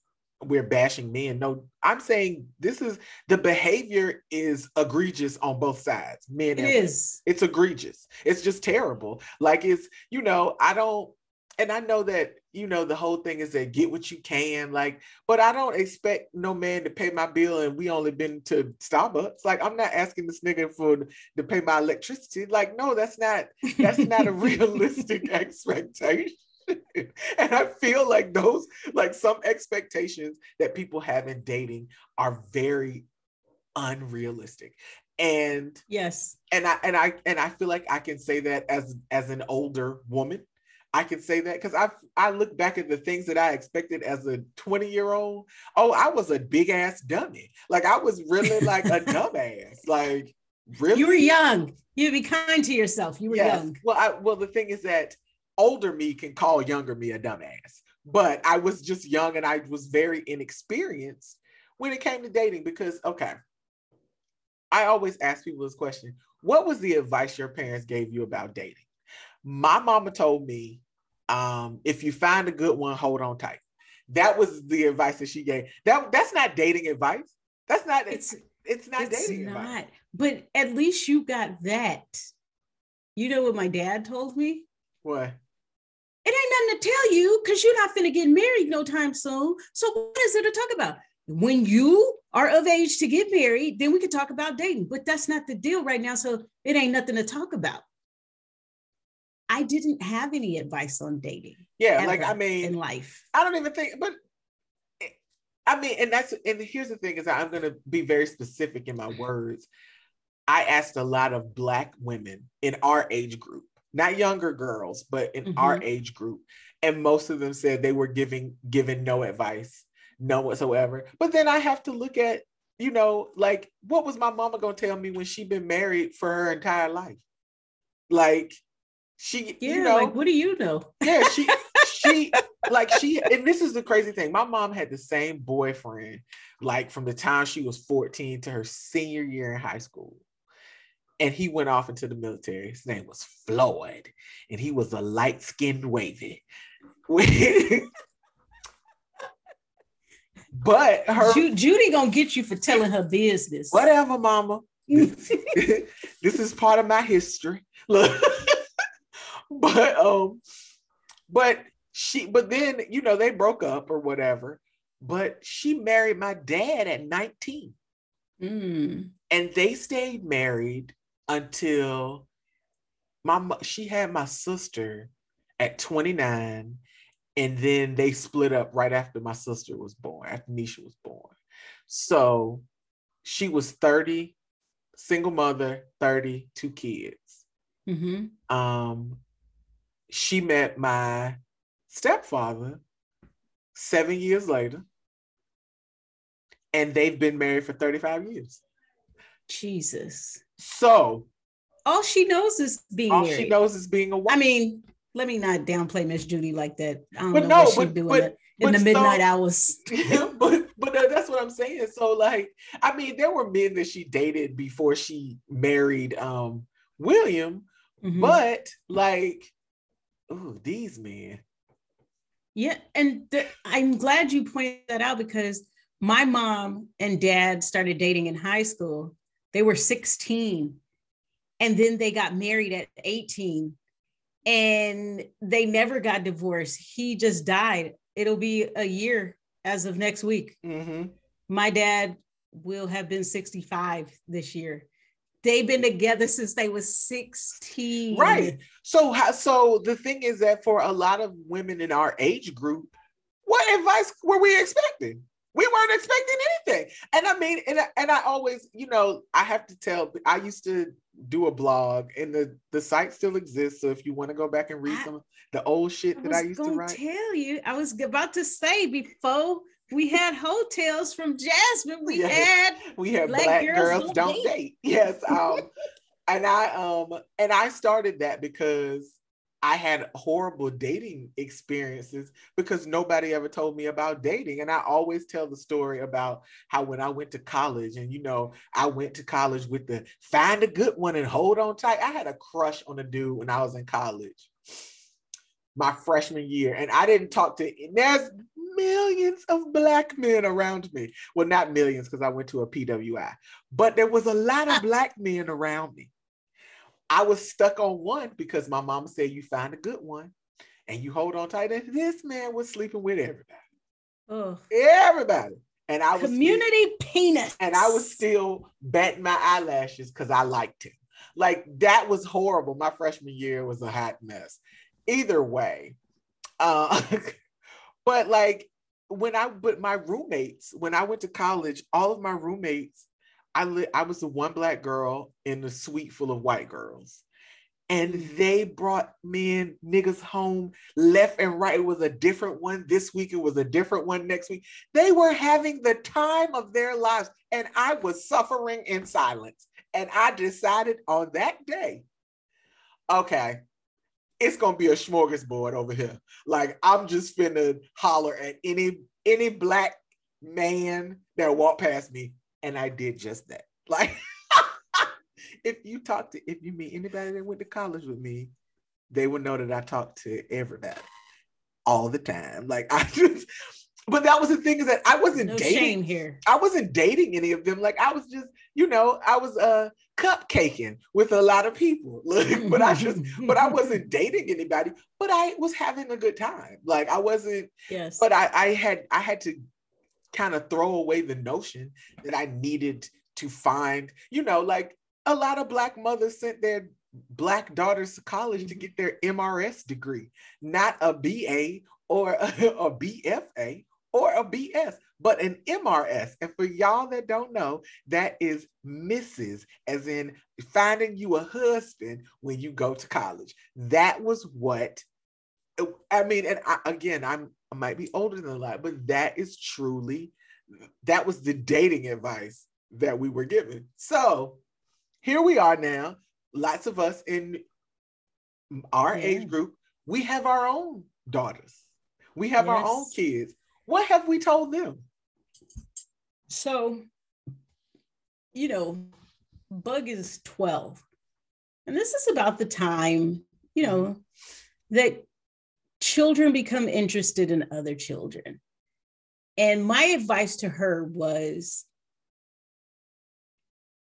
we're bashing men. No, I'm saying this is the behavior is egregious on both sides. Men, it is. It's egregious. It's just terrible. Like it's you know I don't, and I know that you know the whole thing is that get what you can. Like, but I don't expect no man to pay my bill, and we only been to Starbucks. Like, I'm not asking this nigga for to pay my electricity. Like, no, that's not that's not a realistic expectation. and I feel like those, like some expectations that people have in dating are very unrealistic. And yes, and I and I and I feel like I can say that as as an older woman. I can say that because I I look back at the things that I expected as a 20 year old. Oh, I was a big ass dummy. Like I was really like a dumbass. Like really, you were young. You'd be kind to yourself. You were yes. young. Well, I well the thing is that older me can call younger me a dumbass. But I was just young and I was very inexperienced when it came to dating because, okay, I always ask people this question What was the advice your parents gave you about dating? My mama told me, um, if you find a good one, hold on tight. That was the advice that she gave. That that's not dating advice. That's not it's it's not it's dating not, advice. But at least you got that. You know what my dad told me? What? It ain't nothing to tell you because you're not finna get married no time soon. So what is there to talk about? When you are of age to get married, then we can talk about dating. But that's not the deal right now. So it ain't nothing to talk about. I didn't have any advice on dating. Yeah, like I mean, in life, I don't even think. But I mean, and that's and here's the thing: is I'm going to be very specific in my words. I asked a lot of Black women in our age group not younger girls, but in mm-hmm. our age group. And most of them said they were giving given no advice, none whatsoever. But then I have to look at, you know, like what was my mama gonna tell me when she been married for her entire life? Like she, yeah, you know, like what do you know? Yeah, she she like she and this is the crazy thing. My mom had the same boyfriend like from the time she was 14 to her senior year in high school and he went off into the military. His name was Floyd, and he was a light skinned wavy. but her Ju- Judy gonna get you for telling her business. Whatever, mama. this, this is part of my history. Look, but um, but she, but then you know they broke up or whatever. But she married my dad at 19. Mm. And they stayed married until my she had my sister at 29 and then they split up right after my sister was born after nisha was born. So she was 30 single mother 30 two kids. Mm-hmm. um she met my stepfather seven years later and they've been married for 35 years. Jesus so all she knows is being all married. she knows is being a wife. I mean, let me not downplay Miss Judy like that. I don't but know no, what but, doing but, in the midnight so, hours. but but uh, that's what I'm saying. So like, I mean, there were men that she dated before she married um William, mm-hmm. but like, oh, these men. Yeah, and th- I'm glad you pointed that out because my mom and dad started dating in high school they were 16 and then they got married at 18 and they never got divorced. He just died. It'll be a year as of next week. Mm-hmm. My dad will have been 65 this year. They've been together since they was 16. Right. So so the thing is that for a lot of women in our age group, what advice were we expecting? We weren't expecting anything. And I mean, and I, and I always, you know, I have to tell. I used to do a blog, and the the site still exists. So if you want to go back and read I, some the old shit I that I used to write, tell you, I was about to say before we had hotels from Jasmine, we yes. had we had black, black girls, girls, don't date. date. Yes, um, and I um and I started that because I had horrible dating experiences because nobody ever told me about dating. And I always tell the story about how when I went to college, and you know, I went to college with the find a good one and hold on tight. I had a crush on a dude when I was in college, my freshman year. And I didn't talk to, there's millions of black men around me. Well, not millions because I went to a PWI, but there was a lot of black men around me. I was stuck on one because my mom said you find a good one and you hold on tight. And this man was sleeping with everybody. Oh. Everybody. And I was community still, penis. And I was still batting my eyelashes because I liked him. Like that was horrible. My freshman year was a hot mess. Either way. Uh, but like when I but my roommates, when I went to college, all of my roommates, I li- I was the one black girl in a suite full of white girls and they brought men niggas home left and right. It was a different one this week. It was a different one next week. They were having the time of their lives, and I was suffering in silence. And I decided on that day, okay, it's gonna be a smorgasbord over here. Like I'm just finna holler at any any black man that walked past me, and I did just that. Like if you talk to if you meet anybody that went to college with me, they would know that I talk to everybody all the time. Like I just but that was the thing is that I wasn't no dating here. I wasn't dating any of them. Like I was just, you know, I was uh cupcaking with a lot of people. Like, but I just, but I wasn't dating anybody. But I was having a good time. Like I wasn't. Yes. But I, I had, I had to kind of throw away the notion that I needed to find, you know, like a lot of black mothers sent their black daughters to college to get their MRS degree, not a BA or a, a BFA or a BS, but an MRS. And for y'all that don't know, that is Mrs., as in finding you a husband when you go to college. That was what I mean. And I, again, I'm I might be older than a lot, but that is truly that was the dating advice that we were given. So here we are now. Lots of us in our yeah. age group, we have our own daughters. We have yes. our own kids. What have we told them? So, you know, Bug is 12. And this is about the time, you know, that children become interested in other children. And my advice to her was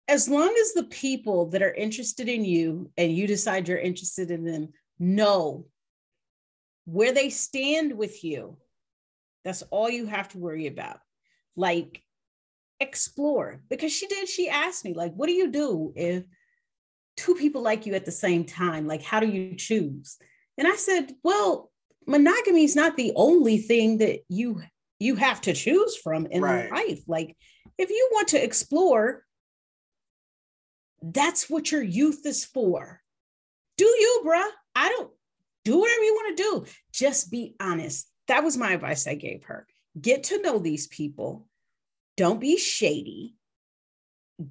as long as the people that are interested in you and you decide you're interested in them know where they stand with you, that's all you have to worry about. Like, explore. Because she did, she asked me, like, what do you do if two people like you at the same time? Like, how do you choose? And I said, well, monogamy is not the only thing that you you have to choose from in right. life. Like, if you want to explore, that's what your youth is for. Do you, bruh? I don't do whatever you want to do. Just be honest. That was my advice I gave her. Get to know these people. Don't be shady.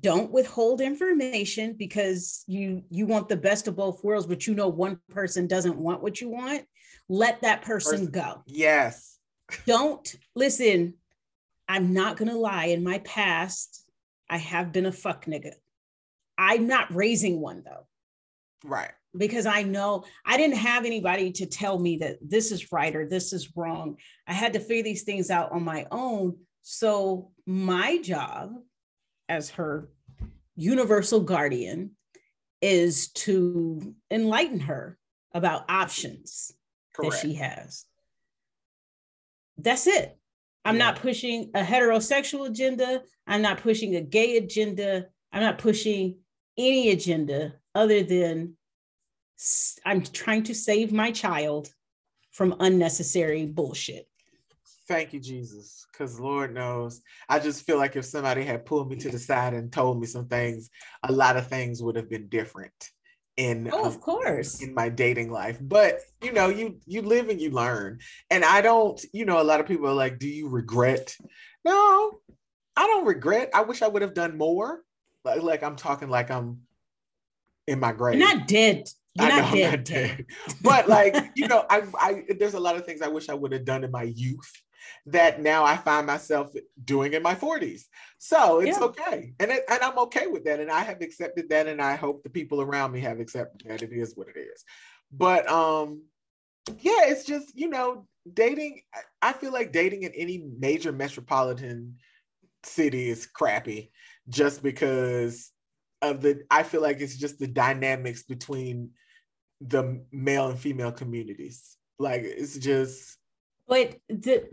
Don't withhold information because you you want the best of both worlds, but you know one person doesn't want what you want. Let that person, go. Yes. Don't listen. I'm not gonna lie. In my past, I have been a fuck nigga. I'm not raising one though. Right. Because I know I didn't have anybody to tell me that this is right or this is wrong. I had to figure these things out on my own. So, my job as her universal guardian is to enlighten her about options Correct. that she has. That's it. I'm yeah. not pushing a heterosexual agenda. I'm not pushing a gay agenda. I'm not pushing any agenda other than I'm trying to save my child from unnecessary bullshit. Thank you, Jesus. Because Lord knows, I just feel like if somebody had pulled me to the side and told me some things, a lot of things would have been different in oh, of um, course. in my dating life but you know you you live and you learn. And i don't you know a lot of people are like do you regret? No i don't regret. I wish i would have done more. Like, like I'm talking like I'm in my grave. You're not dead. You're I not, know, dead, not dead. but like, you know, I, I there's a lot of things I wish I would have done in my youth that now I find myself doing in my 40s. So it's yeah. okay. And, it, and I'm okay with that. And I have accepted that. And I hope the people around me have accepted that. It is what it is. But um, yeah, it's just, you know, dating. I feel like dating in any major metropolitan city is crappy just because of the, I feel like it's just the dynamics between the male and female communities. Like it's just. But the,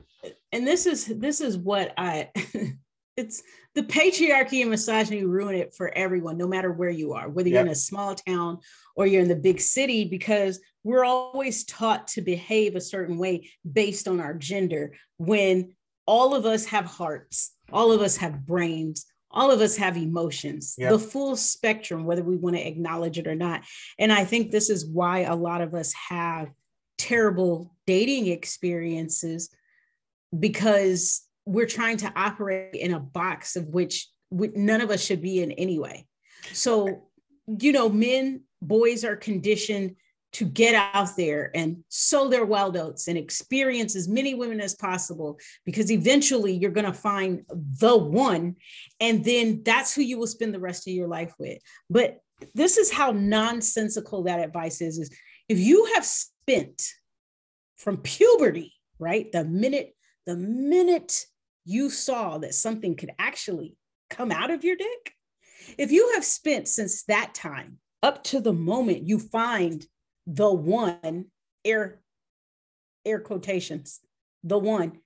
and this is, this is what I, it's the patriarchy and misogyny ruin it for everyone, no matter where you are, whether you're in a small town or you're in the big city, because we're always taught to behave a certain way based on our gender when all of us have hearts, all of us have brains, all of us have emotions, yep. the full spectrum, whether we want to acknowledge it or not. And I think this is why a lot of us have terrible dating experiences because we're trying to operate in a box of which none of us should be in anyway. So, you know, men, boys are conditioned to get out there and sow their wild oats and experience as many women as possible because eventually you're going to find the one and then that's who you will spend the rest of your life with but this is how nonsensical that advice is is if you have spent from puberty right the minute the minute you saw that something could actually come out of your dick, if you have spent since that time up to the moment you find the one air air quotations, the one,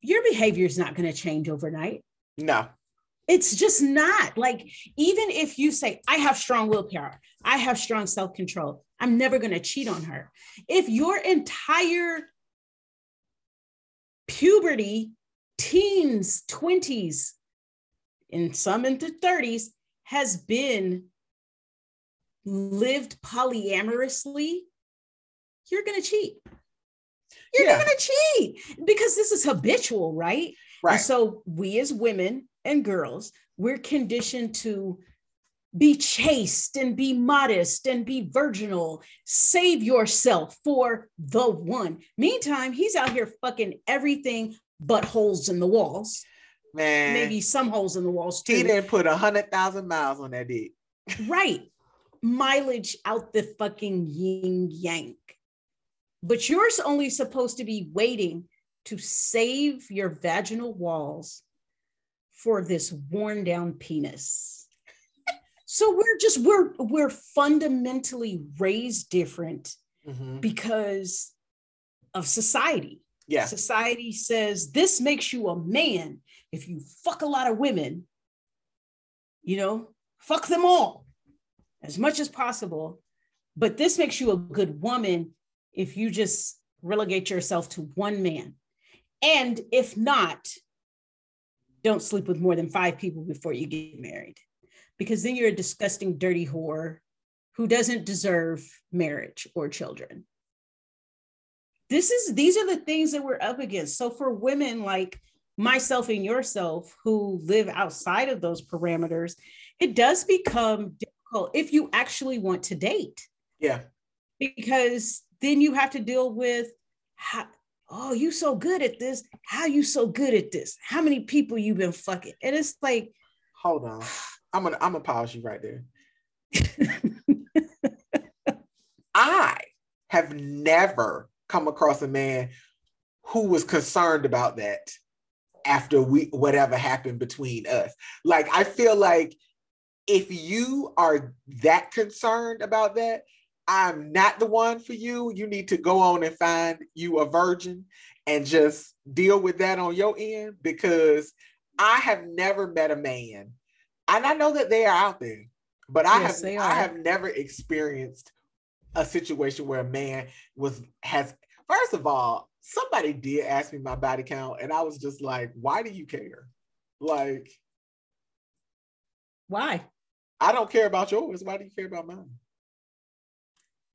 your behavior is not going to change overnight. No. It's just not like, even if you say, I have strong willpower, I have strong self control, I'm never going to cheat on her. If your entire puberty, teens, 20s, and some into 30s has been lived polyamorously, you're going to cheat. You're yeah. going to cheat because this is habitual, right? Right. And so we as women and girls, we're conditioned to be chaste and be modest and be virginal. Save yourself for the one. Meantime, he's out here fucking everything but holes in the walls. Man, maybe some holes in the walls too. He didn't put a hundred thousand miles on that dick. right. Mileage out the fucking yin yang. But you're only supposed to be waiting to save your vaginal walls for this worn down penis so we're just we're we're fundamentally raised different mm-hmm. because of society. Yeah. Society says this makes you a man. If you fuck a lot of women you know fuck them all as much as possible. But this makes you a good woman if you just relegate yourself to one man. And if not don't sleep with more than five people before you get married because then you're a disgusting, dirty whore who doesn't deserve marriage or children. This is these are the things that we're up against. So for women like myself and yourself who live outside of those parameters, it does become difficult if you actually want to date. Yeah. Because then you have to deal with how, oh, you so good at this. How you so good at this? How many people you've been fucking? And it's like, hold on. I'm gonna I'm gonna pause you right there. I have never come across a man who was concerned about that after we whatever happened between us. Like I feel like if you are that concerned about that, I'm not the one for you. You need to go on and find you a virgin and just deal with that on your end because I have never met a man and I know that they are out there, but I yes, have I have never experienced a situation where a man was has first of all, somebody did ask me my body count, and I was just like, why do you care? Like, why? I don't care about yours. Why do you care about mine?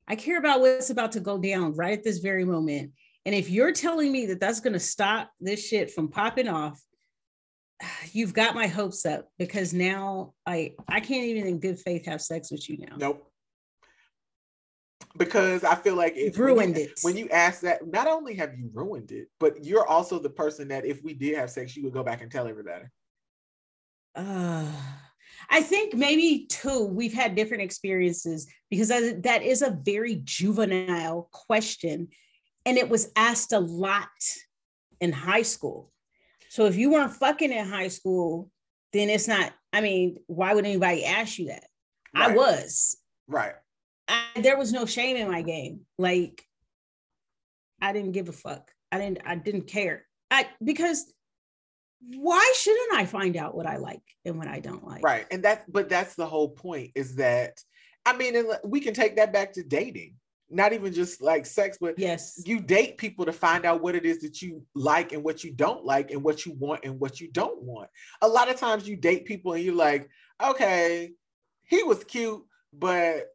I care about what's about to go down right at this very moment. And if you're telling me that that's going to stop this shit from popping off, you've got my hopes up because now I I can't even in good faith have sex with you now. Nope. Because I feel like it ruined when you, it. When you ask that, not only have you ruined it, but you're also the person that if we did have sex, you would go back and tell everybody. Uh, I think maybe too, we've had different experiences because that is a very juvenile question. And it was asked a lot in high school. So if you weren't fucking in high school, then it's not, I mean, why would anybody ask you that? Right. I was. Right. I, there was no shame in my game. Like, I didn't give a fuck. I didn't, I didn't care. I because why shouldn't I find out what I like and what I don't like? Right. And that, but that's the whole point is that, I mean, we can take that back to dating, not even just like sex, but yes, you date people to find out what it is that you like and what you don't like and what you want and what you don't want. A lot of times you date people and you're like, okay, he was cute, but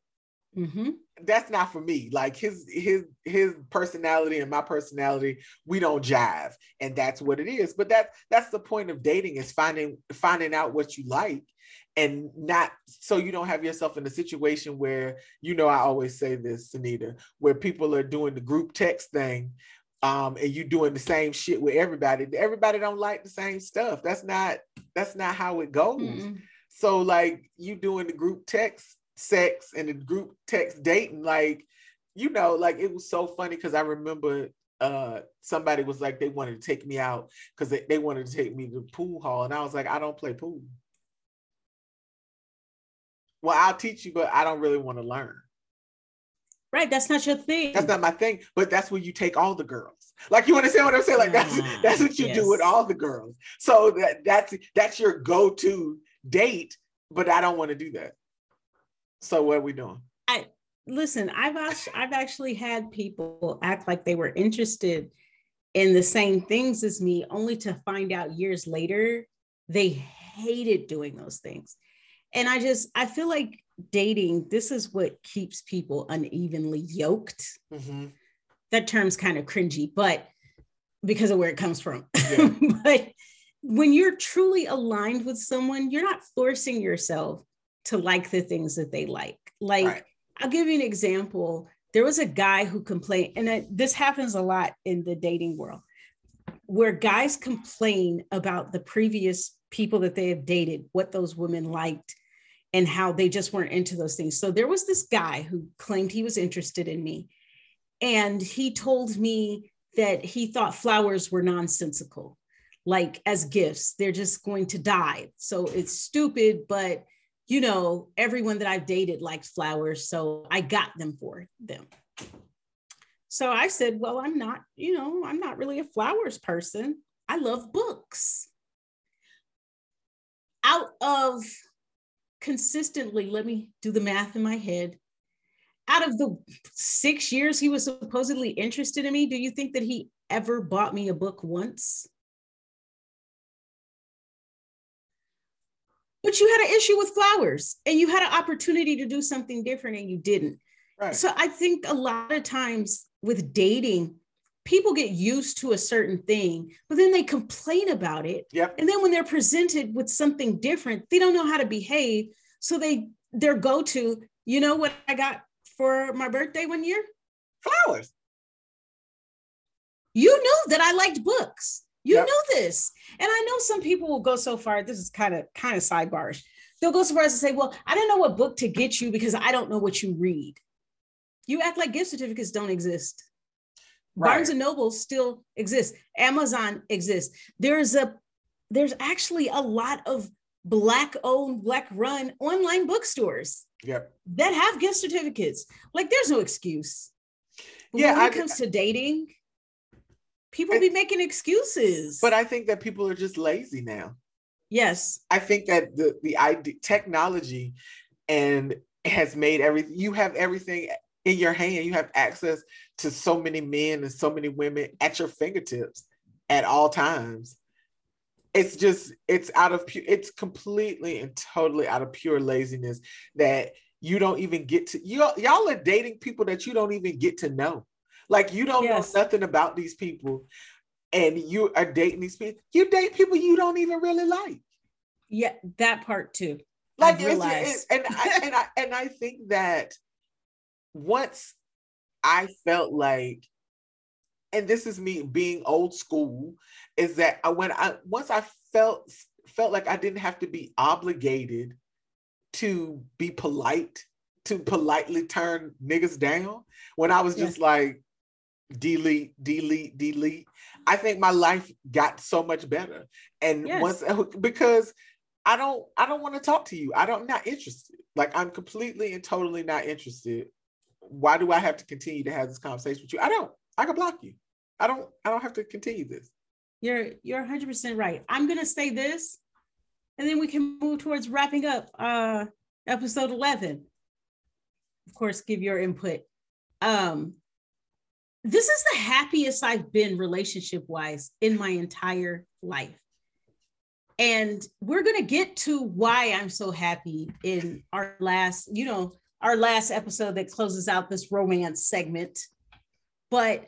mm-hmm that's not for me. Like his his his personality and my personality, we don't jive, and that's what it is. But that that's the point of dating is finding finding out what you like, and not so you don't have yourself in a situation where you know I always say this, Synitta, where people are doing the group text thing. Um, and you doing the same shit with everybody. Everybody don't like the same stuff. That's not that's not how it goes. mm So like you doing the group text sex and the group text dating, like, you know, like it was so funny because I remember uh somebody was like they wanted to take me out because they, they wanted to take me to the pool hall and I was like, I don't play pool. Well, I'll teach you, but I don't really want to learn. Right, that's not your thing. That's not my thing, but that's where you take all the girls. Like you understand what I'm saying? Like that's ah, that's what you yes. do with all the girls. So that that's that's your go-to date, but I don't want to do that. So what are we doing? I listen, I've actually, I've actually had people act like they were interested in the same things as me, only to find out years later they hated doing those things. And I just I feel like dating, this is what keeps people unevenly yoked. Mm-hmm. That term's kind of cringy, but because of where it comes from. Yeah. but when you're truly aligned with someone, you're not forcing yourself to like the things that they like. Like, right. I'll give you an example. There was a guy who complained, and this happens a lot in the dating world, where guys complain about the previous people that they have dated, what those women liked, and how they just weren't into those things. So there was this guy who claimed he was interested in me. And he told me that he thought flowers were nonsensical, like as gifts, they're just going to die. So it's stupid, but you know, everyone that I've dated likes flowers, so I got them for them. So I said, well, I'm not, you know, I'm not really a flowers person. I love books. Out of consistently, let me do the math in my head. Out of the six years he was supposedly interested in me, do you think that he ever bought me a book once? but you had an issue with flowers and you had an opportunity to do something different and you didn't. Right. So I think a lot of times with dating, people get used to a certain thing, but then they complain about it. Yep. And then when they're presented with something different, they don't know how to behave. So they their go-to, you know what I got for my birthday one year? Flowers. You knew that I liked books. You yep. know this. And I know some people will go so far. This is kind of kind of sidebars. They'll go so far as to say, well, I don't know what book to get you because I don't know what you read. You act like gift certificates don't exist. Right. Barnes and Noble still exists. Amazon exists. There's a there's actually a lot of black owned, black run online bookstores yep. that have gift certificates. Like there's no excuse. But yeah, when it I, comes to dating, people be making excuses. But I think that people are just lazy now. Yes. I think that the the idea, technology and has made everything you have everything in your hand. You have access to so many men and so many women at your fingertips at all times. It's just it's out of pure it's completely and totally out of pure laziness that you don't even get to y'all. y'all are dating people that you don't even get to know. Like you don't yes. know nothing about these people, and you are dating these people. You date people you don't even really like. Yeah, that part too. Like it's, it's, and I, and I and I think that once I felt like, and this is me being old school, is that I, when I once I felt felt like I didn't have to be obligated to be polite, to politely turn niggas down when I was just yeah. like, delete, delete, delete. I think my life got so much better. And yes. once because I don't I don't want to talk to you. I don't I'm not interested. Like I'm completely and totally not interested. Why do I have to continue to have this conversation with you? I don't. I can block you. I don't I don't have to continue this. You're you're 100% right. I'm to say this and then we can move towards wrapping up uh episode 11. Of course, give your input. Um this is the happiest I've been relationship wise in my entire life. And we're going to get to why I'm so happy in our last, you know, our last episode that closes out this romance segment. But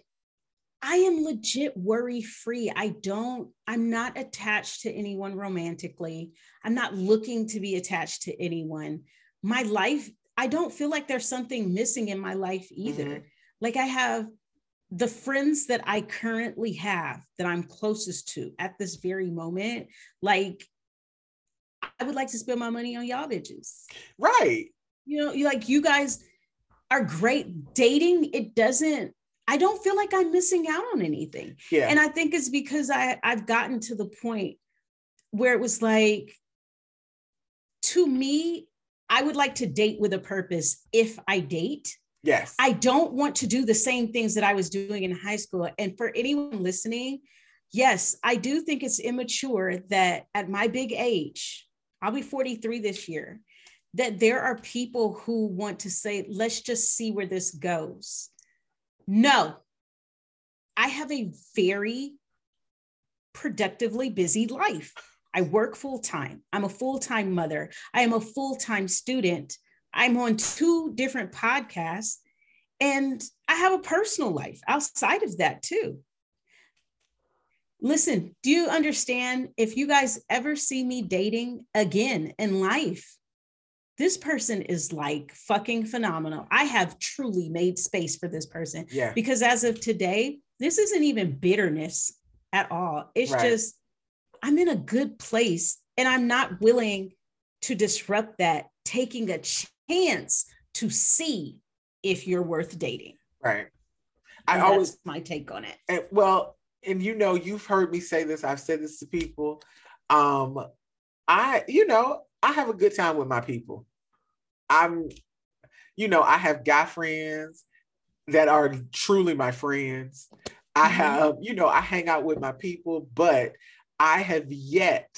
I am legit worry free. I don't, I'm not attached to anyone romantically. I'm not looking to be attached to anyone. My life, I don't feel like there's something missing in my life either. Mm-hmm. Like I have the friends that I currently have that I'm closest to at this very moment, like I would like to spend my money on y'all bitches. Right. You know, you like you guys are great dating. It doesn't, I don't feel like I'm missing out on anything. Yeah. And I think it's because I, I've gotten to the point where it was like, to me, I would like to date with a purpose if I date Yes. I don't want to do the same things that I was doing in high school. And for anyone listening, yes, I do think it's immature that at my big age, I'll be 43 this year, that there are people who want to say, let's just see where this goes. No, I have a very productively busy life. I work full time. I'm a full time mother. I am a full time student. I'm on two different podcasts and I have a personal life outside of that too. Listen, do you understand if you guys ever see me dating again in life? This person is like fucking phenomenal. I have truly made space for this person. Yeah. Because as of today, this isn't even bitterness at all. It's right. just, I'm in a good place and I'm not willing to disrupt that, taking a chance to see if you're worth dating. Right. I and always my take on it. And, well, and you know, you've heard me say this. I've said this to people. Um, I, you know, I have a good time with my people. I'm, you know, I have guy friends that are truly my friends. I mm-hmm. have, you know, I hang out with my people, but I have yet,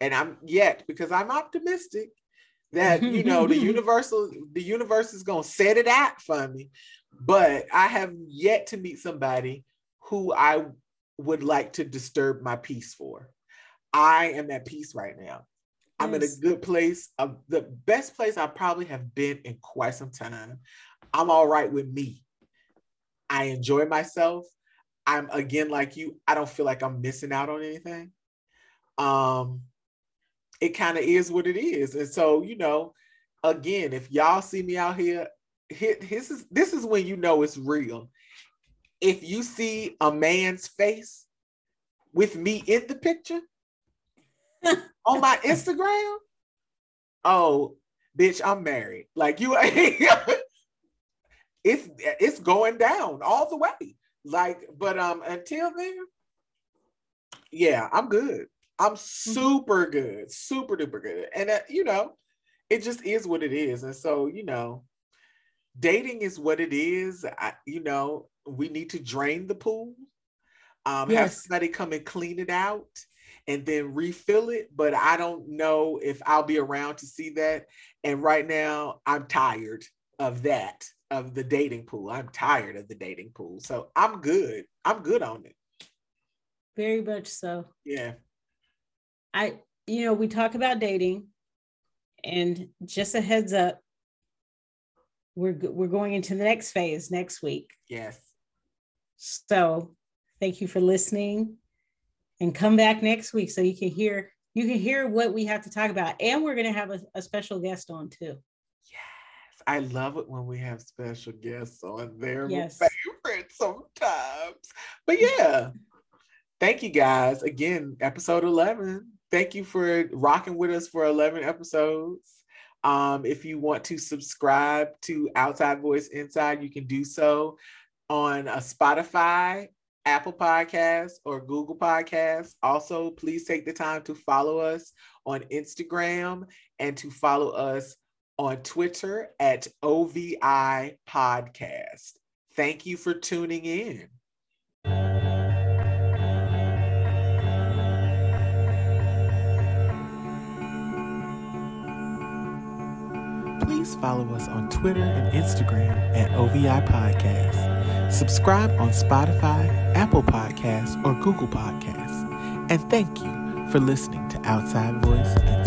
and I'm yet because I'm optimistic that you know the universal the universe is gonna set it out for me but i have yet to meet somebody who i would like to disturb my peace for i am at peace right now i'm in a good place. Um, the best place i probably have been in quite some time i'm all right with me. I enjoy myself. I'm again like you i don't feel like i'm missing out on anything. Um it kind of is what it is. And so, you know, again, if y'all see me out here, hit this is this is when you know it's real. If you see a man's face with me in the picture on my Instagram, oh, bitch, I'm married. Like you, it's it's going down all the way. Like, but um, until then, yeah, I'm good. I'm mm-hmm. super good, super duper good. And, uh, you know, it just is what it is. And so, you know, dating is what it is. I, you know, we need to drain the pool, um, yes. have somebody come and clean it out and then refill it. But I don't know if I'll be around to see that. And right now, I'm tired of that, of the dating pool. I'm tired of the dating pool. So I'm good. I'm good on it. Very much so. Yeah. I, you know, we talk about dating, and just a heads up, we're we're going into the next phase next week. Yes. So, thank you for listening, and come back next week so you can hear you can hear what we have to talk about, and we're going to have a, a special guest on too. Yes, I love it when we have special guests on. They're yes. my favorite sometimes, but yeah. Thank you guys again. Episode eleven thank you for rocking with us for 11 episodes. Um, if you want to subscribe to Outside Voice Inside, you can do so on a Spotify, Apple Podcasts, or Google Podcasts. Also, please take the time to follow us on Instagram and to follow us on Twitter at OVI Podcast. Thank you for tuning in. Please follow us on Twitter and Instagram at OVI Podcast. Subscribe on Spotify, Apple Podcasts, or Google Podcasts. And thank you for listening to Outside Voice